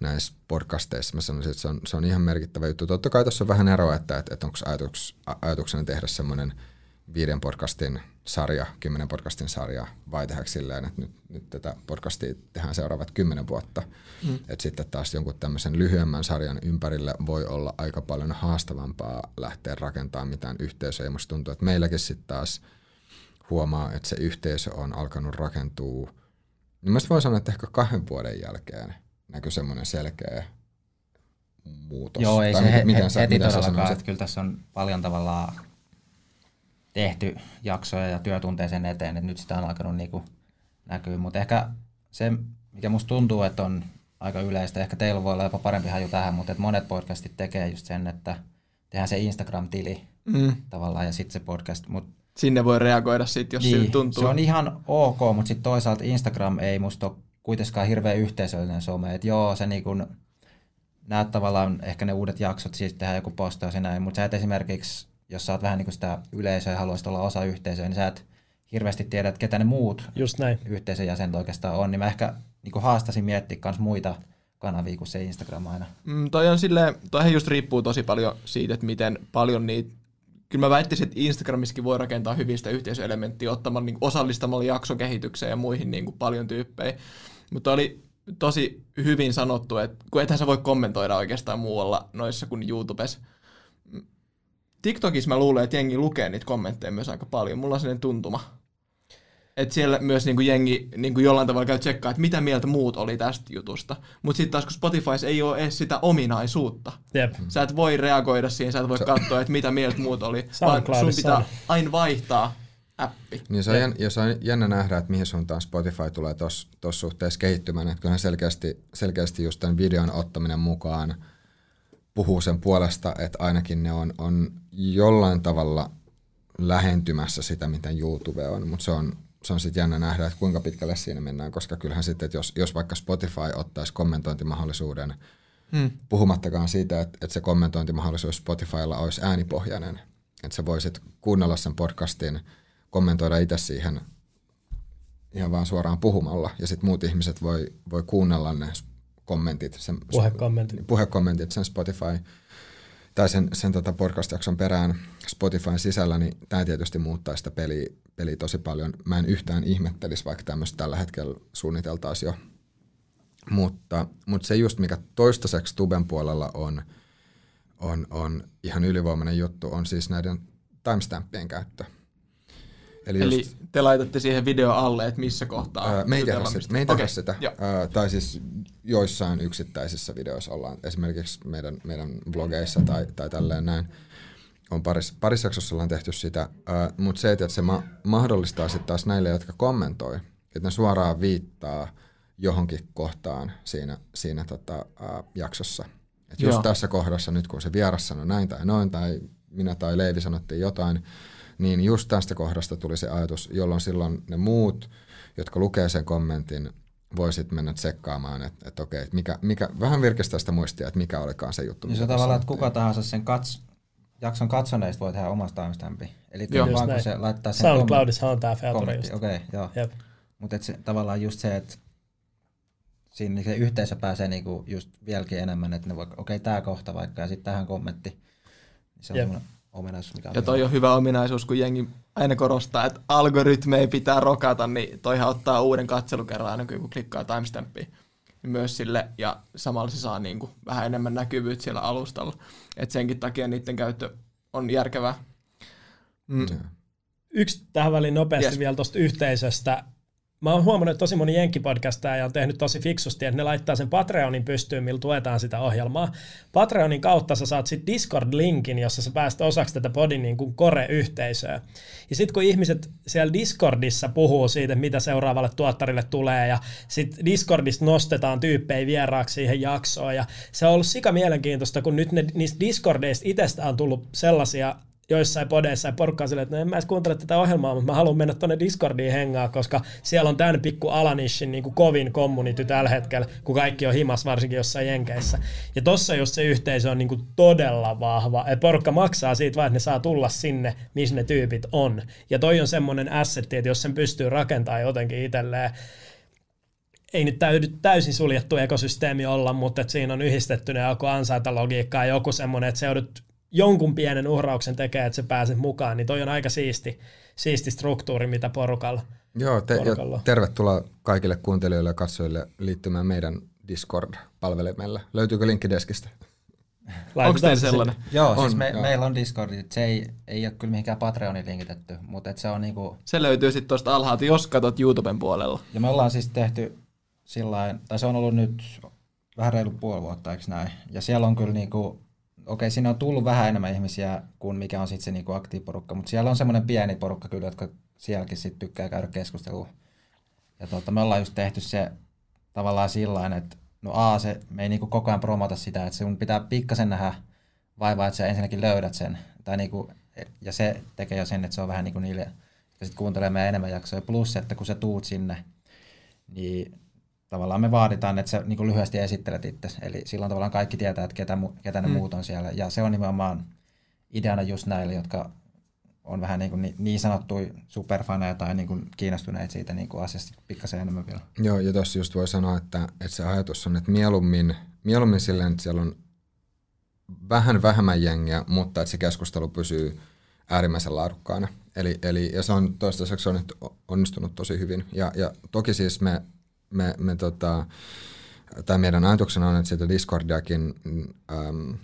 näissä podcasteissa, mä sanoisin, että se on, se on ihan merkittävä juttu. Totta kai tässä on vähän eroa, että, että, että onko ajatuks, ajatuksena tehdä semmoinen – viiden podcastin sarja, kymmenen podcastin sarja, vai tehdäänkö silleen, että nyt, nyt tätä podcastia tehdään seuraavat kymmenen vuotta. Mm. Että sitten taas jonkun tämmöisen lyhyemmän sarjan ympärille voi olla aika paljon haastavampaa lähteä rakentamaan mitään yhteisöä. Ja musta tuntuu, että meilläkin sitten taas huomaa, että se yhteisö on alkanut rakentua. Niin mä voi sanoa, että ehkä kahden vuoden jälkeen näkyy semmoinen selkeä muutos. Joo, ei tai se miten, he, miten sä, heti miten todellakaan, että kyllä tässä on paljon tavallaan tehty jaksoja ja työtunteja sen eteen, että nyt sitä on alkanut niin näkyä. Mutta ehkä se, mikä musta tuntuu, että on aika yleistä, ehkä teillä voi olla jopa parempi haju tähän, mutta että monet podcastit tekee just sen, että tehdään se Instagram-tili mm. tavallaan ja sitten se podcast. Mut, Sinne voi reagoida sitten, jos niin, siltä tuntuu. Se on ihan ok, mutta sitten toisaalta Instagram ei musta ole kuitenkaan hirveän yhteisöllinen some. Että joo, se niin kun, näet tavallaan ehkä ne uudet jaksot, siis tehdään joku postaus ja näin, mutta sä et esimerkiksi jos sä oot vähän niin kuin sitä yleisöä ja haluaisit olla osa yhteisöä, niin sä et hirveästi tiedä, että ketä ne muut Just näin. yhteisön jäsenet oikeastaan on, niin mä ehkä niin kuin haastasin miettiä myös muita kanavia kuin se Instagram aina. Mm, toi on silleen, toihan just riippuu tosi paljon siitä, että miten paljon niitä kyllä mä väittäisin, että Instagramissakin voi rakentaa hyvistä yhteisöelementtiä ottamalla niin osallistamalla jaksokehitykseen ja muihin niin kuin paljon tyyppejä. Mutta oli tosi hyvin sanottu, että kun ethän sä voi kommentoida oikeastaan muualla noissa kuin YouTubessa. TikTokissa mä luulen, että jengi lukee niitä kommentteja myös aika paljon. Mulla on sellainen tuntuma. että siellä myös niinku jengi niinku jollain tavalla käy tsekkaa, että mitä mieltä muut oli tästä jutusta. Mutta sitten taas kun Spotify ei ole edes sitä ominaisuutta. Jep. Sä et voi reagoida siihen, sä et voi katsoa, että mitä mieltä muut oli, vaan sun pitää aina vaihtaa appi. Niin se on, jän, ja se on jännä nähdä, että mihin suuntaan Spotify tulee tuossa suhteessa kehittymään. Että kyllähän selkeästi, selkeästi just tämän videon ottaminen mukaan puhuu sen puolesta, että ainakin ne on, on jollain tavalla lähentymässä sitä, mitä YouTube on, mutta se on, se on sitten jännä nähdä, että kuinka pitkälle siinä mennään, koska kyllähän sitten, että jos, jos vaikka Spotify ottaisi kommentointimahdollisuuden, Hmm. puhumattakaan siitä, että, että se kommentointimahdollisuus Spotifylla olisi äänipohjainen, että sä voisit kuunnella sen podcastin, kommentoida itse siihen ihan vaan suoraan puhumalla, ja sitten muut ihmiset voi, voi kuunnella ne kommentit, sen, Puhekommentit. puhekommentit sen Spotify tai sen, sen tota podcast-jakson perään Spotifyn sisällä, niin tämä tietysti muuttaa sitä peliä, peliä tosi paljon. Mä en yhtään ihmettelisi, vaikka tämmöistä tällä hetkellä suunniteltaisiin jo. Mutta, mutta se just, mikä toistaiseksi Tuben puolella on, on, on ihan ylivoimainen juttu, on siis näiden timestampien käyttö. Eli, Eli just, te laitatte siihen video alle, että missä kohtaa ää, me ei tehdä sitä, me ei tehdä Okei, sitä. Ää, tai siis joissain yksittäisissä videoissa ollaan, esimerkiksi meidän, meidän blogeissa tai, tai tälleen näin, on paris, parissa jaksossa ollaan tehty sitä, mutta se, että se ma- mahdollistaa sitten taas näille, jotka kommentoi, että ne suoraan viittaa johonkin kohtaan siinä, siinä tota, ää, jaksossa. Et just Joo. tässä kohdassa nyt, kun se vieras sanoi näin tai noin, tai minä tai Leivi sanottiin jotain, niin just tästä kohdasta tuli se ajatus, jolloin silloin ne muut, jotka lukee sen kommentin, voisit mennä tsekkaamaan, että, että okei, että mikä, mikä, vähän virkistää sitä muistia, että mikä olikaan se juttu. Niin se tavallaan, että sanottiin. kuka tahansa sen kats, jakson katsoneista voi tehdä omasta timestampia. Eli Joo. kyllä vaan kun se laittaa sen SoundCloudissa on tämä feature. Okei, okay, joo. Jep. Mutta se, tavallaan just se, että siinä se yhteisö pääsee niinku just vieläkin enemmän, että ne voi, okei, okay, tämä kohta vaikka ja sitten tähän kommentti. Niin se on Jep. Ominaisuus, mikä on Ja toi on hyvä ominaisuus, kun jengi aina korostaa, että algoritmeja pitää rokata, niin toihan ottaa uuden katselukerran aina kun klikkaa timestampia myös sille, ja samalla se saa niin kuin vähän enemmän näkyvyyttä siellä alustalla. Et senkin takia niiden käyttö on järkevää. Mm. Yksi tähän väliin nopeasti Yes. vielä tuosta yhteisöstä. Mä oon huomannut, että tosi moni jenkkipodcastaja on tehnyt tosi fiksusti, että ne laittaa sen Patreonin pystyyn, millä tuetaan sitä ohjelmaa. Patreonin kautta sä saat sitten Discord-linkin, jossa sä pääset osaksi tätä podin niin kuin core-yhteisöä. Ja sitten kun ihmiset siellä Discordissa puhuu siitä, mitä seuraavalle tuottarille tulee, ja sitten Discordista nostetaan tyyppejä vieraaksi siihen jaksoon, ja se on ollut sika mielenkiintoista, kun nyt ne, niistä Discordeista itsestä on tullut sellaisia joissain podeissa ja porukka on silleen, että no en mä edes kuuntele tätä ohjelmaa, mutta mä haluan mennä tonne Discordiin hengaa, koska siellä on tämän pikku Alanishin niin kuin kovin community tällä hetkellä, kun kaikki on himas, varsinkin jossain Jenkeissä. Ja tossa just se yhteisö on niin kuin todella vahva, että porukka maksaa siitä vaan, että ne saa tulla sinne, missä ne tyypit on. Ja toi on semmoinen assetti, että jos sen pystyy rakentamaan jotenkin itselleen, ei nyt täysin suljettu ekosysteemi olla, mutta että siinä on yhdistettynä joku ansaintalogiikka ja joku semmoinen, että se joudut jonkun pienen uhrauksen tekee, että se pääset mukaan, niin toi on aika siisti, siisti struktuuri, mitä porukalla. Joo, te, porukalla. ja tervetuloa kaikille kuuntelijoille ja katsojille liittymään meidän Discord-palvelimelle. Löytyykö linkki deskistä? Onko teillä se sellainen? Joo, On, siis me, joo. meillä on Discord, se ei, ei ole kyllä mihinkään Patreoniin linkitetty, mutta et se on niinku, Se löytyy sitten tuosta alhaalta, jos katsot YouTuben puolella. ja me ollaan siis tehty sillain, tai se on ollut nyt vähän reilu puoli vuotta, eikö näin? Ja siellä on kyllä niinku, okei, siinä on tullut vähän enemmän ihmisiä kuin mikä on sitten se niinku aktiiviporukka, mutta siellä on semmoinen pieni porukka kyllä, jotka sielläkin sitten tykkää käydä keskustelua. Ja tota, me ollaan just tehty se tavallaan sillain, että no A, se, me ei niinku koko ajan promota sitä, että sun pitää pikkasen nähdä vaivaa, että sä ensinnäkin löydät sen. Tai niinku, ja se tekee jo sen, että se on vähän niin kuin niille, jotka sitten kuuntelee meidän enemmän jaksoja. Plus, että kun sä tuut sinne, niin tavallaan me vaaditaan, että sä niin kuin lyhyesti esittelet itse. Eli silloin tavallaan kaikki tietää, että ketä, mu- ketä ne Mm. muut on siellä. Ja se on nimenomaan ideana just näille, jotka on vähän niin, kuin niin, sanottuja superfaneja tai niin kuin kiinnostuneita siitä niin kuin asiasta pikkasen enemmän vielä. Joo, ja tuossa just voi sanoa, että, että se ajatus on, että mieluummin, mieluummin silleen, että siellä on vähän vähemmän jengiä, mutta että se keskustelu pysyy äärimmäisen laadukkaana. Eli, eli, ja se on toistaiseksi on onnistunut tosi hyvin. Ja, ja toki siis me, me, me tota, tai meidän ajatuksena on, että sitä Discordiakin äm,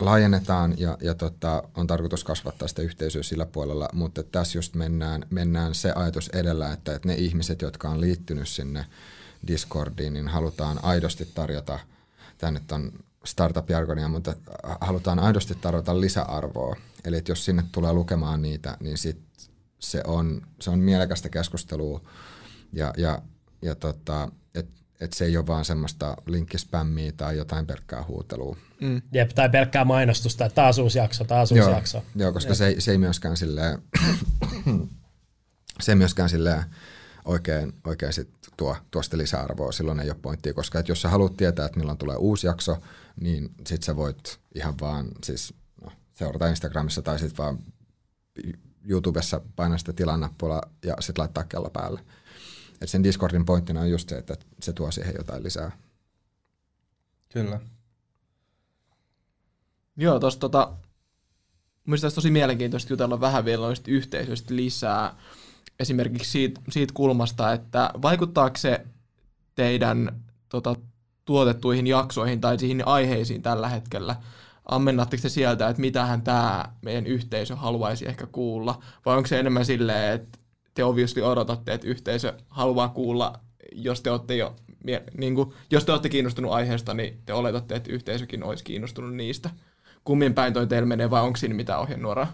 laajennetaan ja, ja tota, on tarkoitus kasvattaa sitä yhteisöä sillä puolella, mutta tässä just mennään, mennään se ajatus edellä, että, että ne ihmiset, jotka on liittynyt sinne Discordiin, niin halutaan aidosti tarjota, tämä nyt on startup-jargonia, mutta halutaan aidosti tarjota lisäarvoa. Eli että jos sinne tulee lukemaan niitä, niin sit se, on, se on mielekästä keskustelua ja, ja, ja tota, että et se ei ole vaan semmoista linkkispämmiä tai jotain pelkkää huutelua. Mm. Jep, tai pelkkää mainostusta, että taas uusi jakso, taas uusi joo, jakso. Joo, koska se, se ei myöskään silleen, se ei myöskään silleen oikein, oikein sit tuo, tuo sitä lisäarvoa, silloin ei ole pointtia, koska et jos sä haluat tietää, että milloin tulee uusi jakso, niin sit sä voit ihan vaan siis no, seurata Instagramissa tai sitten vaan YouTubessa painaa sitä tilannappulaa ja sitten laittaa kello päälle. Et sen Discordin pointtina on just se, että se tuo siihen jotain lisää. Kyllä. Joo, tuossa tota, mielestäni tosi mielenkiintoista jutella vähän vielä noista yhteisöistä lisää. Esimerkiksi siitä, siitä kulmasta, että vaikuttaako se teidän tota, tuotettuihin jaksoihin tai siihen aiheisiin tällä hetkellä? Ammennatteko te sieltä, että mitähän tämä meidän yhteisö haluaisi ehkä kuulla? Vai onko se enemmän silleen, että te obviously odotatte, että yhteisö haluaa kuulla, jos te olette jo niin kuin, jos te olette kiinnostunut aiheesta, niin te oletatte, että yhteisökin olisi kiinnostunut niistä. Kummin päin toi teillä menee vai onko siinä mitään ohjenuoraa?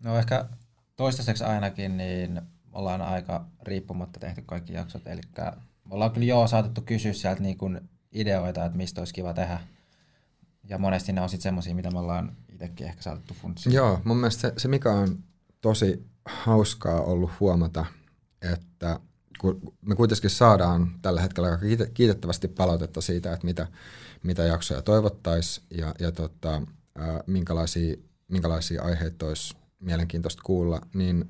No ehkä toistaiseksi ainakin, niin ollaan aika riippumatta tehty kaikki jaksot. Eli me ollaan kyllä joo saatettu kysyä sieltä niin kuin ideoita, että mistä olisi kiva tehdä. Ja monesti ne on sitten semmoisia, mitä me ollaan itsekin ehkä saatettu funtsia. Joo, mun mielestä se, se mikä on tosi hauskaa ollut huomata, että kun me kuitenkin saadaan tällä hetkellä aika kiitettävästi palautetta siitä, että mitä, mitä jaksoja toivottaisiin ja, ja tota, minkälaisia, minkälaisia aiheita olisi mielenkiintoista kuulla, niin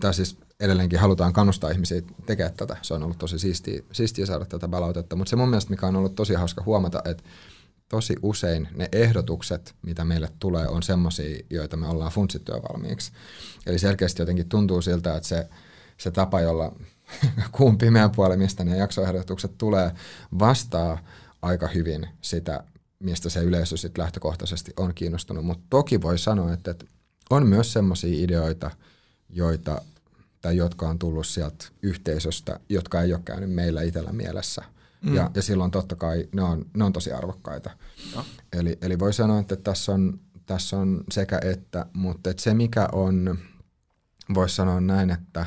tämä siis edelleenkin halutaan kannustaa ihmisiä tekemään tätä. Se on ollut tosi siistiä, siistiä saada tätä palautetta, mutta se mun mielestä, mikä on ollut tosi hauska huomata, että tosi usein ne ehdotukset, mitä meille tulee, on semmoisia, joita me ollaan funtsittu valmiiksi. Eli selkeästi jotenkin tuntuu siltä, että se, se tapa, jolla kuun pimeän puolen, mistä ne jaksoehdotukset tulee, vastaa aika hyvin sitä, mistä se yleisö sitten lähtökohtaisesti on kiinnostunut. Mutta toki voi sanoa, että, että on myös semmoisia ideoita, joita tai jotka on tullut sieltä yhteisöstä, jotka ei ole käynyt meillä itsellä mielessä – Mm. Ja, ja silloin totta kai ne on, ne on tosi arvokkaita. No. Eli, eli voi sanoa, että tässä on, tässä on sekä että, mutta että se mikä on, voisi sanoa näin, että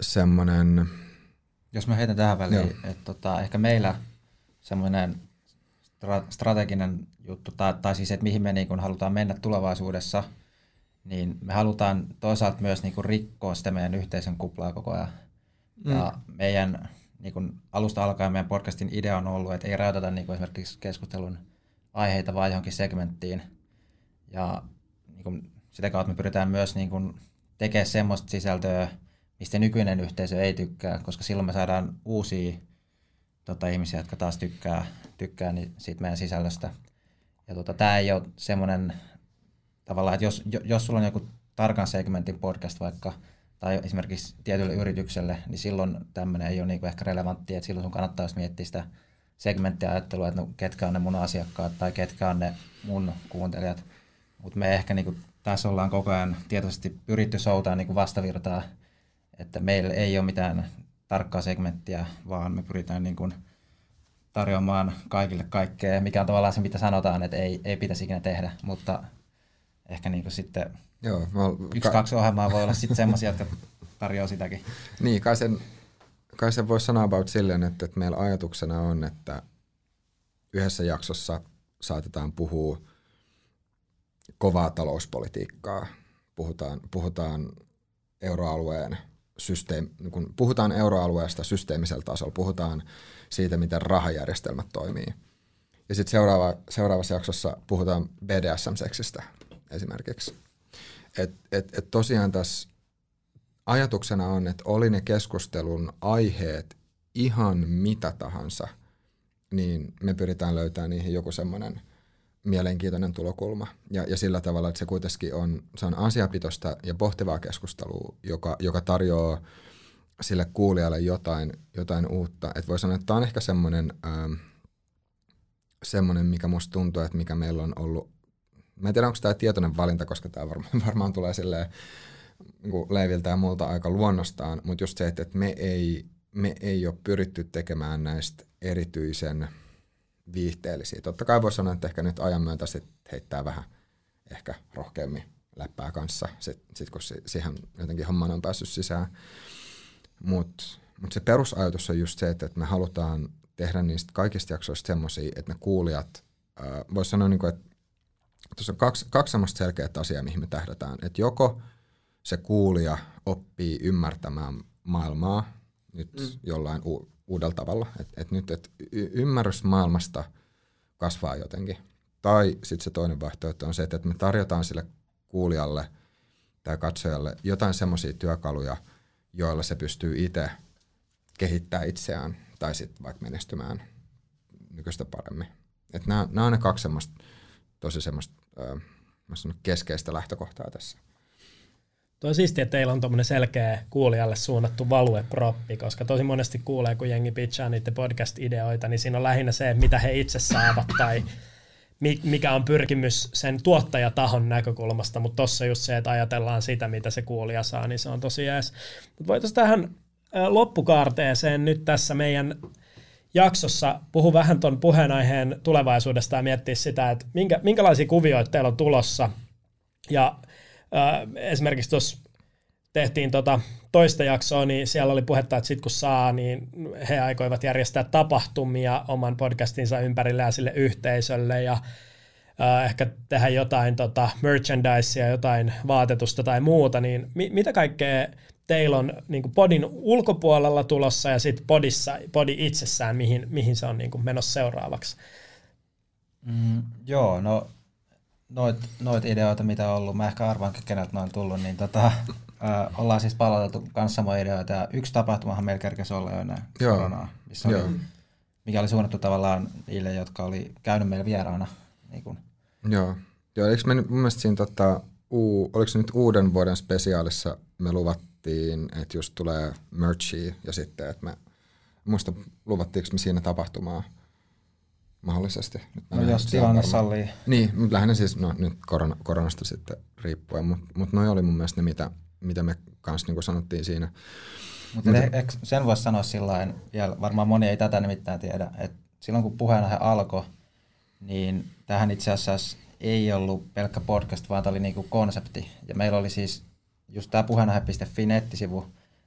semmoinen... Jos mä heitän tähän väliin, että tota, ehkä meillä semmoinen strateginen juttu, tai, tai siis että mihin me niin kun halutaan mennä tulevaisuudessa, niin me halutaan toisaalta myös niin rikkoa sitä meidän yhteisön kuplaa koko ajan. Mm. Ja meidän niin kuin alusta alkaen meidän podcastin idea on ollut, että ei rajoiteta niin kuin esimerkiksi keskustelun aiheita vaan johonkin segmenttiin. Ja niin kuin sitä kautta me pyritään myös niin kuin tekemään semmoista sisältöä, mistä nykyinen yhteisö ei tykkää, koska silloin me saadaan uusia tota, ihmisiä, jotka taas tykkää, tykkää niin siitä meidän sisällöstä. Ja tota, tämä ei ole semmoinen tavallaan, että jos, jos sulla on joku tarkan segmentin podcast vaikka, tai esimerkiksi tietylle yritykselle, niin silloin tämmöinen ei ole niin ehkä relevantti, että silloin sun kannattaa miettiä sitä segmenttiajattelua, että no, ketkä on ne mun asiakkaat tai ketkä on ne mun kuuntelijat. Mutta me ehkä niin kuin, tässä ollaan koko ajan tietoisesti pyritty soutaa niin kuin vastavirtaa, että meillä ei ole mitään tarkkaa segmenttiä, vaan me pyritään niin kuin tarjoamaan kaikille kaikkea, mikä on tavallaan se, mitä sanotaan, että ei, ei pitäisi ikinä tehdä, mutta ehkä niin kuin sitten Joo, mä, yksi, ka- kaksi ohjelmaa voi olla sitten semmoisia, jotka tarjoaa sitäkin. Niin, kai sen, kai sen voisi sanoa about silleen, että, että meillä ajatuksena on, että yhdessä jaksossa saatetaan puhua kovaa talouspolitiikkaa. Puhutaan, puhutaan euroalueen systeemi, kun puhutaan euroalueesta systeemisellä tasolla, puhutaan siitä, miten rahajärjestelmät toimii. Ja sitten seuraava, seuraavassa jaksossa puhutaan BDSM-seksistä esimerkiksi. Et, et, et tosiaan tässä ajatuksena on, että oli ne keskustelun aiheet ihan mitä tahansa, niin me pyritään löytämään niihin joku semmoinen mielenkiintoinen tulokulma. Ja, ja sillä tavalla, että se kuitenkin on, se on asiapitosta ja pohtivaa keskustelua, joka, joka tarjoaa sille kuulijalle jotain, jotain uutta. Et voi sanoa, että tämä on ehkä semmoinen, ähm, semmoinen, mikä musta tuntuu, että mikä meillä on ollut, mä en tiedä onko tämä tietoinen valinta, koska tämä varmaan, varmaan tulee silleen niin Leiviltä ja muulta aika luonnostaan, mutta just se, että me ei, me ei ole pyritty tekemään näistä erityisen viihteellisiä. Totta kai voi sanoa, että ehkä nyt ajan myötä sit heittää vähän ehkä rohkeammin läppää kanssa, sit, sit kun si, siihen jotenkin homman on päässyt sisään. Mutta mut se perusajatus on just se, että, että me halutaan tehdä niistä kaikista jaksoista semmoisia, että ne kuulijat, voisi sanoa, niin kuin, että tuossa on kaksi, kaksi semmoista selkeää asiaa, mihin me tähdätään. Että joko se kuulija oppii ymmärtämään maailmaa nyt mm. jollain u- uudella tavalla. Et, et nyt et y- ymmärrys maailmasta kasvaa jotenkin. Tai sitten se toinen vaihtoehto on se, että me tarjotaan sille kuulijalle tai katsojalle jotain semmoisia työkaluja, joilla se pystyy itse kehittämään itseään tai sitten vaikka menestymään nykyistä paremmin. Et nämä, nämä on ne kaksi semmoista, tosi semmoista äh, keskeistä lähtökohtaa tässä. Tuo siistiä, että teillä on tuommoinen selkeä kuulijalle suunnattu valueproppi, koska tosi monesti kuulee, kun jengi pitchaa niiden podcast-ideoita, niin siinä on lähinnä se, mitä he itse saavat tai mikä on pyrkimys sen tuottajatahon näkökulmasta, mutta tuossa just se, että ajatellaan sitä, mitä se kuulija saa, niin se on tosi jees. Mutta voitaisiin tähän loppukaarteeseen nyt tässä meidän jaksossa puhu vähän tuon puheenaiheen tulevaisuudesta ja miettiä sitä, että minkä, minkälaisia kuvioita teillä on tulossa. Ja äh, esimerkiksi tuossa tehtiin tota toista jaksoa, niin siellä oli puhetta, että sit kun saa, niin he aikoivat järjestää tapahtumia oman podcastinsa ympärille ja sille yhteisölle ja äh, ehkä tehdä jotain tota, merchandisea, jotain vaatetusta tai muuta, niin mi- mitä kaikkea teillä on niin podin ulkopuolella tulossa ja sitten podissa, podi itsessään, mihin, mihin se on niin menossa seuraavaksi? Mm, joo, no noit, noit ideoita, mitä on ollut, mä ehkä arvaan, keneltä ne on tullut, niin tota, ö, ollaan siis palautettu kanssa samoja ideoita. Ja yksi tapahtumahan meillä kerkesi olla jo ennen Joo. koronaa, missä Joo. oli, mikä oli suunnattu tavallaan niille, jotka oli käynyt meillä vieraana. Niin kun. Joo. Joo, eikö me mun mielestä siinä, tota, uu, oliko se nyt uuden vuoden spesiaalissa me luvattiin, että just tulee merchia ja sitten, että me, muista luvattiinko me siinä tapahtumaa mahdollisesti. Nyt no jos tilanne sallii. Niin, mutta lähinnä siis no, nyt korona, koronasta sitten riippuen, mutta mut noi oli mun mielestä ne, mitä, mitä me kanssa niin sanottiin siinä. Mutta Mut, sen voisi sanoa sillä vielä varmaan moni ei tätä nimittäin tiedä, että silloin kun puheenaihe alkoi, niin tähän itse asiassa ei ollut pelkkä podcast, vaan tämä oli niinku konsepti. Ja meillä oli siis just tämä puheenaihe.fi nettisivu,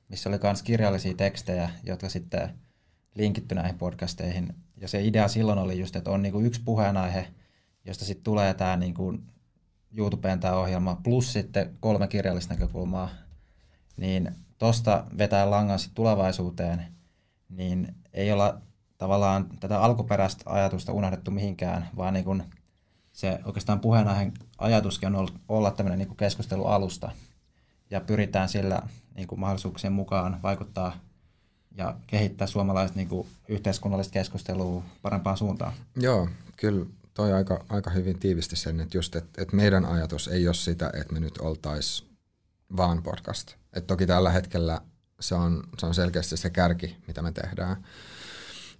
missä oli myös kirjallisia tekstejä, jotka sitten linkitty näihin podcasteihin. Ja se idea silloin oli just, että on niinku yksi puheenaihe, josta sitten tulee tämä niinku YouTubeen tämä ohjelma, plus sitten kolme kirjallista näkökulmaa, niin tuosta vetää langan sitten tulevaisuuteen, niin ei olla tavallaan tätä alkuperäistä ajatusta unohdettu mihinkään, vaan niin kun se oikeastaan puheenaiheen ajatuskin on olla tämmöinen niin keskustelualusta, ja pyritään sillä niin kuin mahdollisuuksien mukaan vaikuttaa ja kehittää suomalaista niin kuin yhteiskunnallista keskustelua parempaan suuntaan. Joo, kyllä toi aika, aika hyvin tiivisti sen, että just, että, että meidän ajatus ei ole sitä, että me nyt oltaisiin vaan podcast. Et toki tällä hetkellä se on, se on selkeästi se kärki, mitä me tehdään.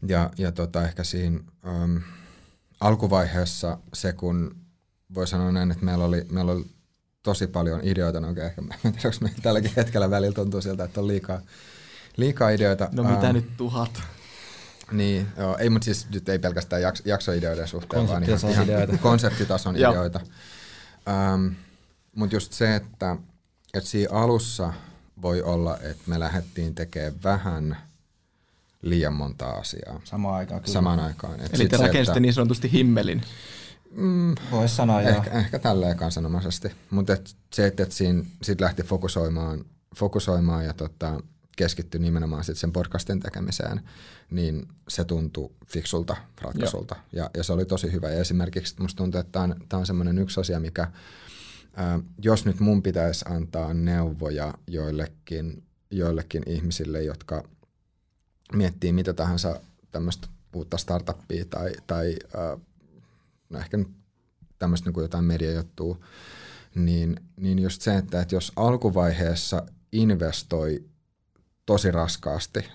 Ja, ja tota, ehkä siinä um, alkuvaiheessa se, kun voi sanoa näin, että meillä oli, meillä oli tosi paljon ideoita, no okay, ehkä mä en tiedä, onko me tälläkin hetkellä välillä tuntuu siltä, että on liikaa, liikaa ideoita. No mitä um, nyt tuhat? Niin, joo, ei, mutta siis nyt ei pelkästään jakso, jaksoideoiden suhteen, vaan ihan, ihan ideoita. konseptitason ideoita. Um, mutta just se, että, että siinä alussa voi olla, että me lähdettiin tekemään vähän liian monta asiaa. Samaan aikaan. Kyllä. Samaan aikaan. Et Eli te rakensitte niin sanotusti himmelin. Mm, Voisi sanoa ehkä, joo. Ehkä tälleen kansanomaisesti. Mutta et se, että et siinä sit lähti fokusoimaan, fokusoimaan ja tota, keskittyi nimenomaan sit sen podcastin tekemiseen, niin se tuntui fiksulta ratkaisulta. Ja, ja se oli tosi hyvä. Ja esimerkiksi musta tuntuu, että tämä on, semmoinen yksi asia, mikä, ää, jos nyt mun pitäisi antaa neuvoja joillekin, joillekin ihmisille, jotka miettii mitä tahansa tämmöistä uutta startuppia tai, tai ää, no ehkä tämmöistä niin jotain mediajuttua, niin, niin just se, että, että jos alkuvaiheessa investoi tosi raskaasti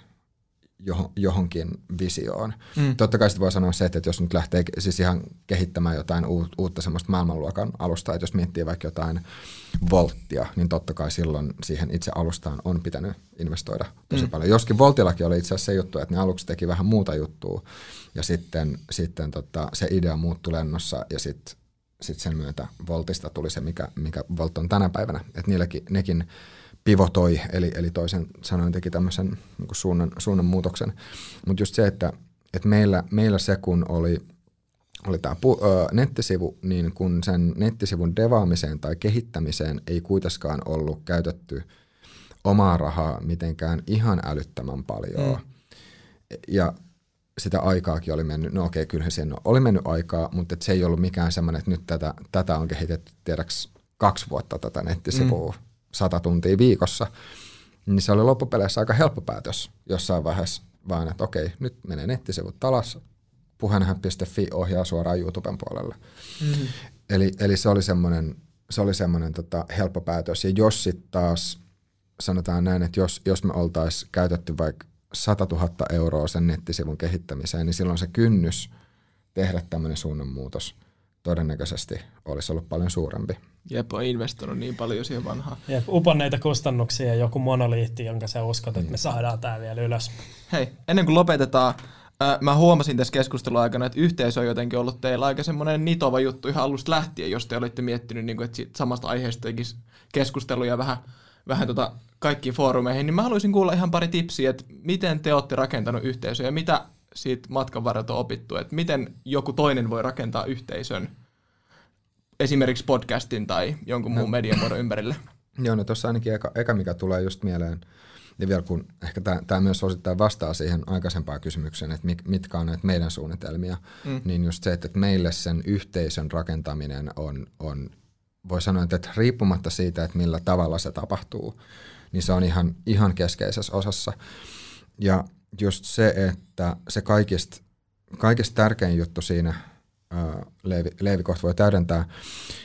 johonkin visioon. Mm. Totta kai sitten voi sanoa se, että jos nyt lähtee siis ihan kehittämään jotain uutta semmoista maailmanluokan alustaa, että jos miettii vaikka jotain volttia, niin totta kai silloin siihen itse alustaan on pitänyt investoida tosi mm. paljon. Joskin voltillakin oli itse asiassa se juttu, että ne aluksi teki vähän muuta juttua, ja sitten, sitten tota, se idea muuttui lennossa, ja sitten sit sen myötä voltista tuli se, mikä, mikä volt on tänä päivänä. Että niilläkin, nekin pivotoi, eli, eli toisen sanoen teki tämmöisen niin suunnan, suunnan muutoksen. Mutta just se, että, että meillä, meillä se kun oli, oli tämä nettisivu, niin kun sen nettisivun devaamiseen tai kehittämiseen ei kuitenkaan ollut käytetty omaa rahaa mitenkään ihan älyttömän paljon. Mm. Ja sitä aikaakin oli mennyt, no okei, kyllähän siihen oli mennyt aikaa, mutta se ei ollut mikään semmoinen, että nyt tätä, tätä on kehitetty tiedäks kaksi vuotta tätä nettisivua. Mm sata tuntia viikossa, niin se oli loppupeleissä aika helppo päätös jossain vaiheessa, vaan että okei, nyt menee nettisivut alas, puheenhän.fi ohjaa suoraan YouTuben puolelle. Mm-hmm. Eli, eli se oli semmoinen, se oli semmoinen tota, helppo päätös. Ja jos sitten taas sanotaan näin, että jos, jos me oltaisiin käytetty vaikka 100 000 euroa sen nettisivun kehittämiseen, niin silloin se kynnys tehdä tämmöinen suunnanmuutos todennäköisesti olisi ollut paljon suurempi. Jep, on investoinut niin paljon siihen vanhaan. Jep, uponneita kustannuksia ja joku monoliitti, jonka sä uskot, että me saadaan tämä vielä ylös. Hei, ennen kuin lopetetaan, mä huomasin tässä keskustelun aikana, että yhteisö on jotenkin ollut teillä aika semmoinen nitova juttu ihan alusta lähtien, jos te olitte miettinyt, niin kuin, että samasta aiheesta tekisi keskusteluja vähän, vähän tota kaikkiin foorumeihin, niin mä haluaisin kuulla ihan pari tipsiä, että miten te olette rakentanut yhteisöä ja mitä siitä matkan varrella on opittu, että miten joku toinen voi rakentaa yhteisön – esimerkiksi podcastin tai jonkun no. muun median muodon ympärille? Joo, no tuossa ainakin eka, eka, mikä tulee just mieleen, ja vielä kun ehkä tämä myös osittain vastaa siihen aikaisempaan kysymykseen, että mitkä on näitä meidän suunnitelmia, mm. niin just se, että meille sen yhteisön rakentaminen on, on voi sanoa, että riippumatta siitä, että millä tavalla se tapahtuu, niin se on ihan, ihan keskeisessä osassa. Ja just se, että se kaikista, kaikista tärkein juttu siinä Leevi, Leevi kohta voi täydentää,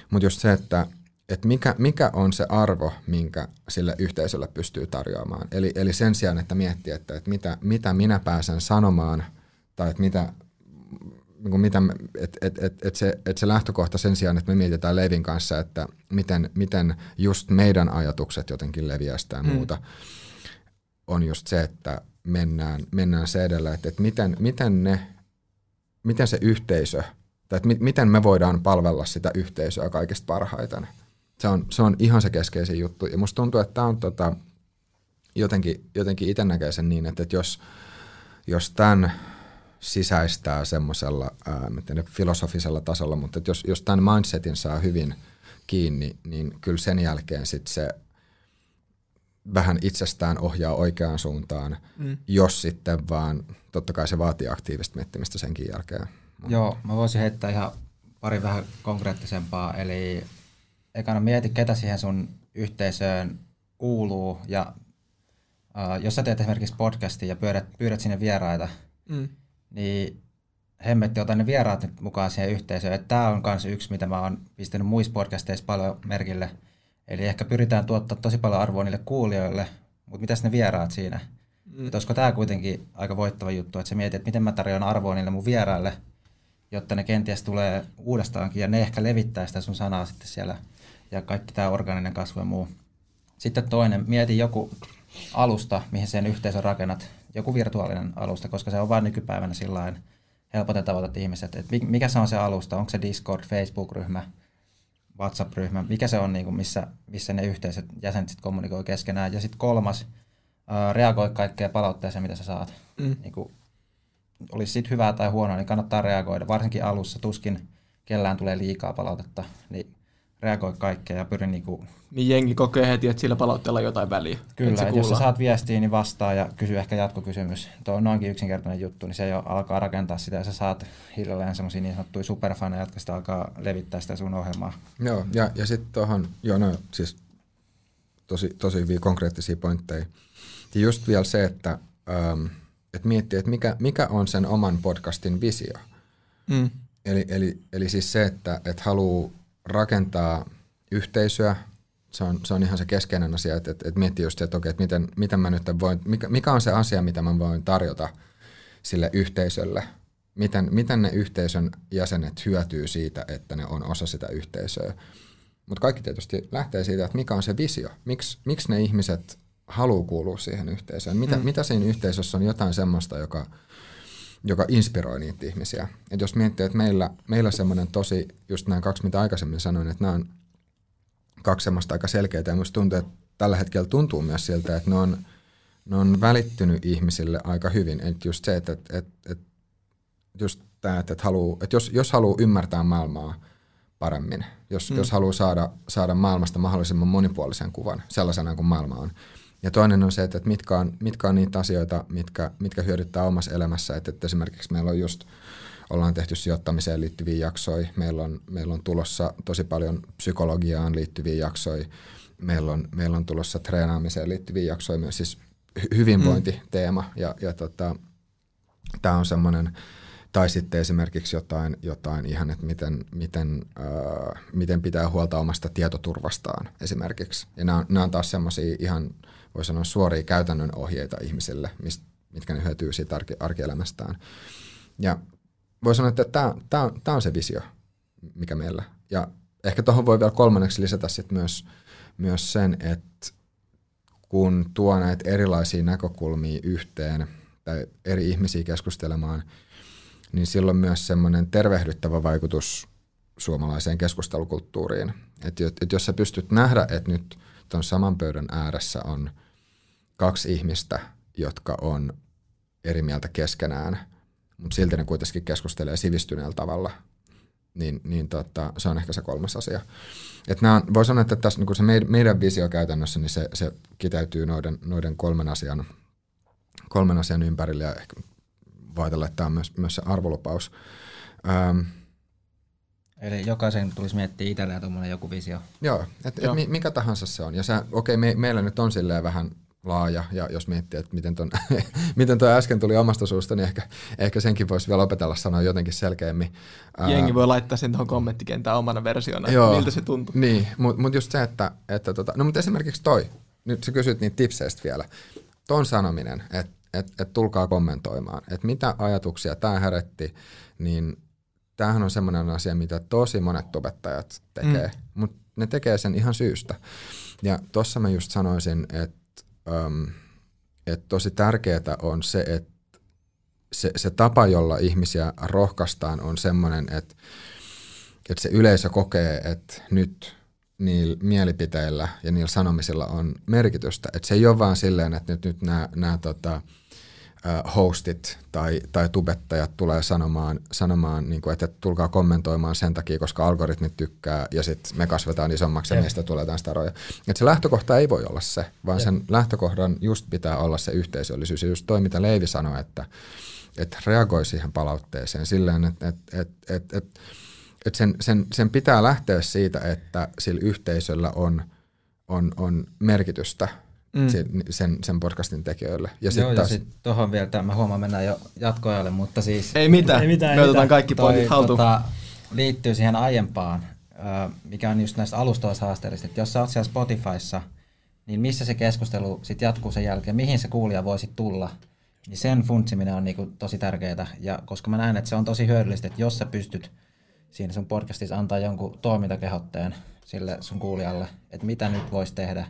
mutta just se, että että mikä, mikä on se arvo, minkä sille yhteisölle pystyy tarjoamaan. Eli, eli sen sijaan, että miettii, että, että mitä, mitä minä pääsen sanomaan, tai että mitä, niin mitä et, et, et, et se, et se lähtökohta sen sijaan, että me mietitään Levin kanssa, että miten, miten just meidän ajatukset jotenkin leviästä ja hmm. muuta, on just se, että mennään, mennään se edellä, että, että miten, miten, ne, miten se yhteisö – tai että mi- miten me voidaan palvella sitä yhteisöä kaikista parhaiten. Se on, se on ihan se keskeisin juttu. Ja musta tuntuu, että tämä on tota, jotenkin, jotenkin itse näkee sen niin, että, että jos, jos tämän sisäistää semmoisella filosofisella tasolla, mutta että jos, jos tämän mindsetin saa hyvin kiinni, niin kyllä sen jälkeen sit se vähän itsestään ohjaa oikeaan suuntaan, mm. jos sitten vaan, totta kai se vaatii aktiivista miettimistä senkin jälkeen. Joo, mä voisin heittää ihan pari vähän konkreettisempaa. Eli ekana mieti, ketä siihen sun yhteisöön kuuluu. Ja äh, jos sä teet esimerkiksi podcastia ja pyydät, pyydät sinne vieraita, mm. niin hemmetti, ota ne vieraat nyt mukaan siihen yhteisöön. Tämä on myös yksi, mitä mä oon pistänyt muissa podcasteissa paljon merkille. Eli ehkä pyritään tuottaa tosi paljon arvoa niille kuulijoille, mutta mitäs ne vieraat siinä? Mm. Että olisiko tämä kuitenkin aika voittava juttu, että sä mietit, että miten mä tarjoan arvoa niille mun vieraille – jotta ne kenties tulee uudestaankin ja ne ehkä levittää sitä sun sanaa sitten siellä ja kaikki tämä organinen kasvu ja muu. Sitten toinen, mieti joku alusta, mihin sen yhteisön rakennat, joku virtuaalinen alusta, koska se on vain nykypäivänä sillä helpoten tavoitat ihmiset, että mikä se on se alusta, onko se Discord, Facebook-ryhmä, WhatsApp-ryhmä, mikä se on, niin kuin missä, missä ne yhteisöt jäsenet sitten kommunikoi keskenään. Ja sitten kolmas, reagoi kaikkea palautteeseen, mitä sä saat. Mm. Niin kuin olisi sitten hyvää tai huonoa, niin kannattaa reagoida. Varsinkin alussa tuskin kellään tulee liikaa palautetta, niin reagoi kaikkea ja pyri niinku... Niin jengi kokee heti, että sillä palautteella on jotain väliä. Kyllä, että jos sä saat viestiä, niin vastaa ja kysy ehkä jatkokysymys. Tuo on noinkin yksinkertainen juttu, niin se jo alkaa rakentaa sitä ja sä saat hiljalleen semmoisia niin sanottuja superfaneja, jotka sitä alkaa levittää sitä sun ohjelmaa. Joo, ja, ja sitten tuohon, joo no siis tosi, tosi hyviä konkreettisia pointteja. Ja just vielä se, että ähm, että miettiä, että mikä, mikä on sen oman podcastin visio. Mm. Eli, eli, eli siis se, että, että haluaa rakentaa yhteisöä, Se on, se on ihan se keskeinen asia, että, että, että miettii just, että, okei, että miten, miten mä nyt voin, mikä, mikä on se asia, mitä mä voin tarjota sille yhteisölle, miten, miten ne yhteisön jäsenet hyötyy siitä, että ne on osa sitä yhteisöä. Mutta kaikki tietysti lähtee siitä, että mikä on se visio, Miks, miksi ne ihmiset haluaa kuulua siihen yhteisöön, mitä, mm. mitä siinä yhteisössä on jotain semmoista, joka, joka inspiroi niitä ihmisiä. Et jos miettii, että meillä, meillä semmoinen tosi, just nämä kaksi, mitä aikaisemmin sanoin, että nämä on kaksi semmoista aika selkeää, ja musta tuntuu, että tällä hetkellä tuntuu myös siltä, että ne on, ne on välittynyt ihmisille aika hyvin. Että just se, että, että, että, että just tämä, että, että, haluu, että jos, jos haluaa ymmärtää maailmaa paremmin, jos, mm. jos haluaa saada, saada maailmasta mahdollisimman monipuolisen kuvan sellaisena kuin maailma on, ja toinen on se, että mitkä on, mitkä on niitä asioita, mitkä, mitkä hyödyttää omassa elämässä. Että, että esimerkiksi meillä on just, ollaan tehty sijoittamiseen liittyviä jaksoja, meillä on, meillä on tulossa tosi paljon psykologiaan liittyviä jaksoja, meillä on, meillä on tulossa treenaamiseen liittyviä jaksoja myös, siis hyvinvointiteema. Mm. Ja, ja tota, tämä on semmoinen, tai sitten esimerkiksi jotain, jotain ihan, että miten, miten, äh, miten pitää huolta omasta tietoturvastaan esimerkiksi. Ja nämä, nämä on taas semmoisia ihan voi sanoa suoria käytännön ohjeita ihmisille, mitkä ne hyötyy siitä arki, arkielämästään. Ja voi sanoa, että tämä on se visio, mikä meillä. Ja ehkä tuohon voi vielä kolmanneksi lisätä sit myös, myös sen, että kun tuo näitä erilaisia näkökulmia yhteen tai eri ihmisiä keskustelemaan, niin silloin myös semmoinen tervehdyttävä vaikutus suomalaiseen keskustelukulttuuriin. Että et jos sä pystyt nähdä, että nyt tuon saman pöydän ääressä on kaksi ihmistä, jotka on eri mieltä keskenään, mutta silti ne kuitenkin keskustelee sivistyneellä tavalla, niin, niin tota, se on ehkä se kolmas asia. Et nämä, voi sanoa, että tässä niin se meidän visio käytännössä, niin se, se kiteytyy noiden, noiden kolmen, asian, kolmen asian ympärille ja ehkä voi ajatella, että tämä on myös, myös se arvolupaus. Ähm, Eli jokaisen tulisi miettiä itselleen tuommoinen joku visio. Joo, että et mikä tahansa se on. Ja okei, okay, me, meillä nyt on silleen vähän laaja, ja jos miettii, että miten, ton, miten tuo äsken tuli omasta suusta, niin ehkä, ehkä senkin voisi vielä opetella sanoa jotenkin selkeämmin. Jengi voi laittaa sen tuohon kommenttikentään omana versiona, joo, miltä se tuntuu. Niin, mutta mut just se, että, että tota, no mutta esimerkiksi toi, nyt sä kysyt niitä tipseistä vielä, ton sanominen, että et, et tulkaa kommentoimaan, että mitä ajatuksia tämä herätti, niin tämähän on semmoinen asia, mitä tosi monet opettajat tekee, mm. mutta ne tekee sen ihan syystä. Ja tuossa mä just sanoisin, että um, et tosi tärkeää on se, että se, se tapa, jolla ihmisiä rohkaistaan, on semmoinen, että, että se yleisö kokee, että nyt niillä mielipiteillä ja niillä sanomisilla on merkitystä. Että se ei ole vaan silleen, että nyt, nyt nämä, nämä tota, hostit tai, tai tubettajat tulee sanomaan, sanomaan niin kuin, että tulkaa kommentoimaan sen takia, koska algoritmit tykkää ja sitten me kasvetaan isommaksi ja meistä tulee tästä staroja. Et se lähtökohta ei voi olla se, vaan Jep. sen lähtökohdan just pitää olla se yhteisöllisyys. Ja just toi, mitä Leivi sanoi, että, että reagoi siihen palautteeseen silleen, että, että, että, että, että, että sen, sen, sen pitää lähteä siitä, että sillä yhteisöllä on, on, on merkitystä – mm. sen, sen, sen podcastin tekijöille. Ja Joo, taas... ja sitten tuohon vielä, mä huomaan mennään jo jatkoajalle, mutta siis... Ei mitään, ei mitään me otetaan kaikki pointit haltuun. Tota, liittyy siihen aiempaan, mikä on just näistä alustoista haasteellista, että jos sä oot siellä Spotifyssa, niin missä se keskustelu sitten jatkuu sen jälkeen, mihin se kuulija voisi tulla, niin sen funtsiminen on niinku tosi tärkeää, ja koska mä näen, että se on tosi hyödyllistä, että jos sä pystyt siinä sun podcastissa antaa jonkun toimintakehotteen sille sun kuulijalle, että mitä nyt voisi tehdä,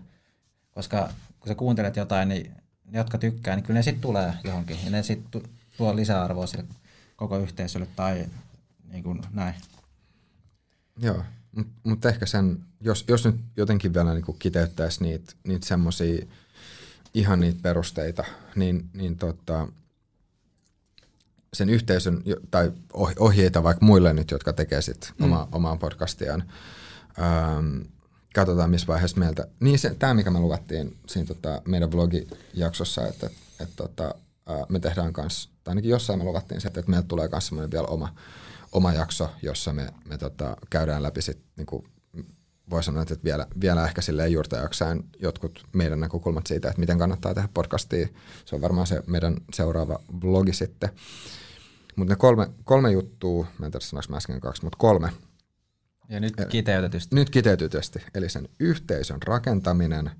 koska kun sä kuuntelet jotain, niin ne, jotka tykkää, niin kyllä ne sitten tulee johonkin. Ja ne sitten tuo lisäarvoa sille koko yhteisölle tai niin kuin näin. Joo, mutta mut ehkä sen, jos, jos nyt jotenkin vielä niin kiteyttäisi niitä, niitä semmoisia ihan niitä perusteita, niin, niin tota, sen yhteisön tai ohjeita vaikka muille nyt, jotka tekee sit mm. oma, omaa podcastiaan, ähm, katsotaan missä vaiheessa meiltä. Niin tämä, mikä me luvattiin siinä tota, meidän vlogijaksossa, että, että, että tota, me tehdään kanssa, tai ainakin jossain me luvattiin se, että meiltä tulee myös semmoinen vielä oma, oma jakso, jossa me, me tota, käydään läpi sit, niin kuin voi sanoa, että vielä, vielä ehkä silleen juurtajaksään jotkut meidän näkökulmat siitä, että miten kannattaa tehdä podcastia. Se on varmaan se meidän seuraava vlogi sitten. Mutta ne kolme, kolme juttua, mä en tiedä sanoinko mä äsken kaksi, mutta kolme, Ja nyt kiteytetysti. Nyt kiteytetysti. Eli sen yhteisön rakentaminen,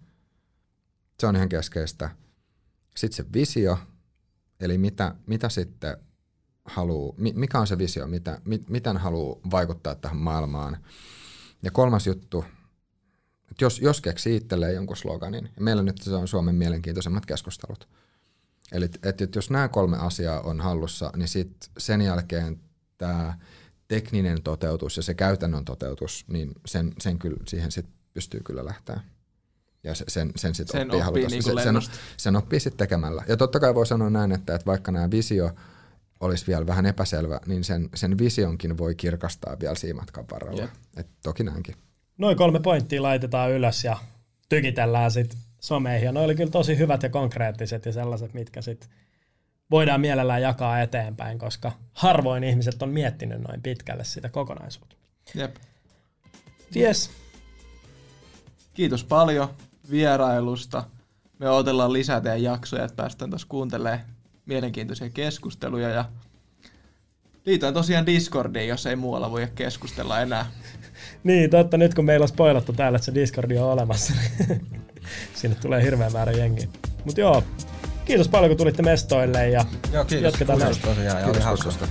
se on ihan keskeistä. Sitten se visio, eli mitä, mitä sitten haluaa, mikä on se visio, mitä, miten haluaa vaikuttaa tähän maailmaan. Ja kolmas juttu, että jos, jos keksii itselleen jonkun sloganin, ja meillä nyt se on Suomen mielenkiintoisemmat keskustelut. Eli että et jos nämä kolme asiaa on hallussa, niin sit sen jälkeen tämä tekninen toteutus ja se käytännön toteutus, niin sen, sen kyllä, siihen sit pystyy kyllä lähteä. Ja sen, sen sitten sen oppii, oppii niin sen, sen, sen oppii sitten tekemällä. Ja totta kai voi sanoa näin, että, että vaikka nämä visio olisi vielä vähän epäselvä, niin sen, sen visionkin voi kirkastaa vielä siinä matkan varrella. Yeah. Et toki näinkin. Noin kolme pointtia laitetaan ylös ja tykitellään sitten someihin. Ja ne oli kyllä tosi hyvät ja konkreettiset ja sellaiset, mitkä sitten voidaan mielellään jakaa eteenpäin, koska harvoin ihmiset on miettinyt noin pitkälle sitä kokonaisuutta. Jep. Yes. Kiitos paljon vierailusta. Me odotellaan lisää teidän jaksoja, että päästään taas kuuntelemaan mielenkiintoisia keskusteluja ja liityin tosiaan Discordiin, jos ei muualla voi keskustella enää. niin, totta. Nyt kun meillä on spoilattu täällä, että se Discordi on olemassa, niin sinne tulee hirveä määrä jengiä. Mutta joo, kiitos paljon kun tulitte mestoille ja joo, kiitos. jatketaan kiitos tosiaan, kiitos, oli hauskasta.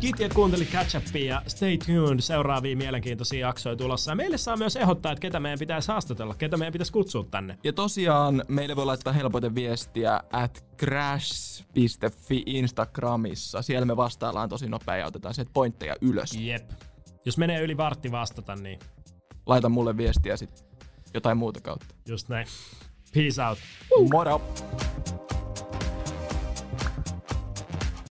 Kiitos, että kuuntelit Catch Upia ja stay tuned, seuraavia mielenkiintoisia jaksoja tulossa. Ja meille saa myös ehdottaa, että ketä meidän pitäisi haastatella, ketä meidän pitäisi kutsua tänne. Ja tosiaan meille voi laittaa helpoiten viestiä at crash.fi Instagramissa. Siellä me vastaillaan tosi nopea ja otetaan sieltä pointteja ylös. Jep. Jos menee yli vartti vastata, niin... Laita mulle viestiä sitten jotain muuta kautta. Just näin. Peace out. Woo. What up?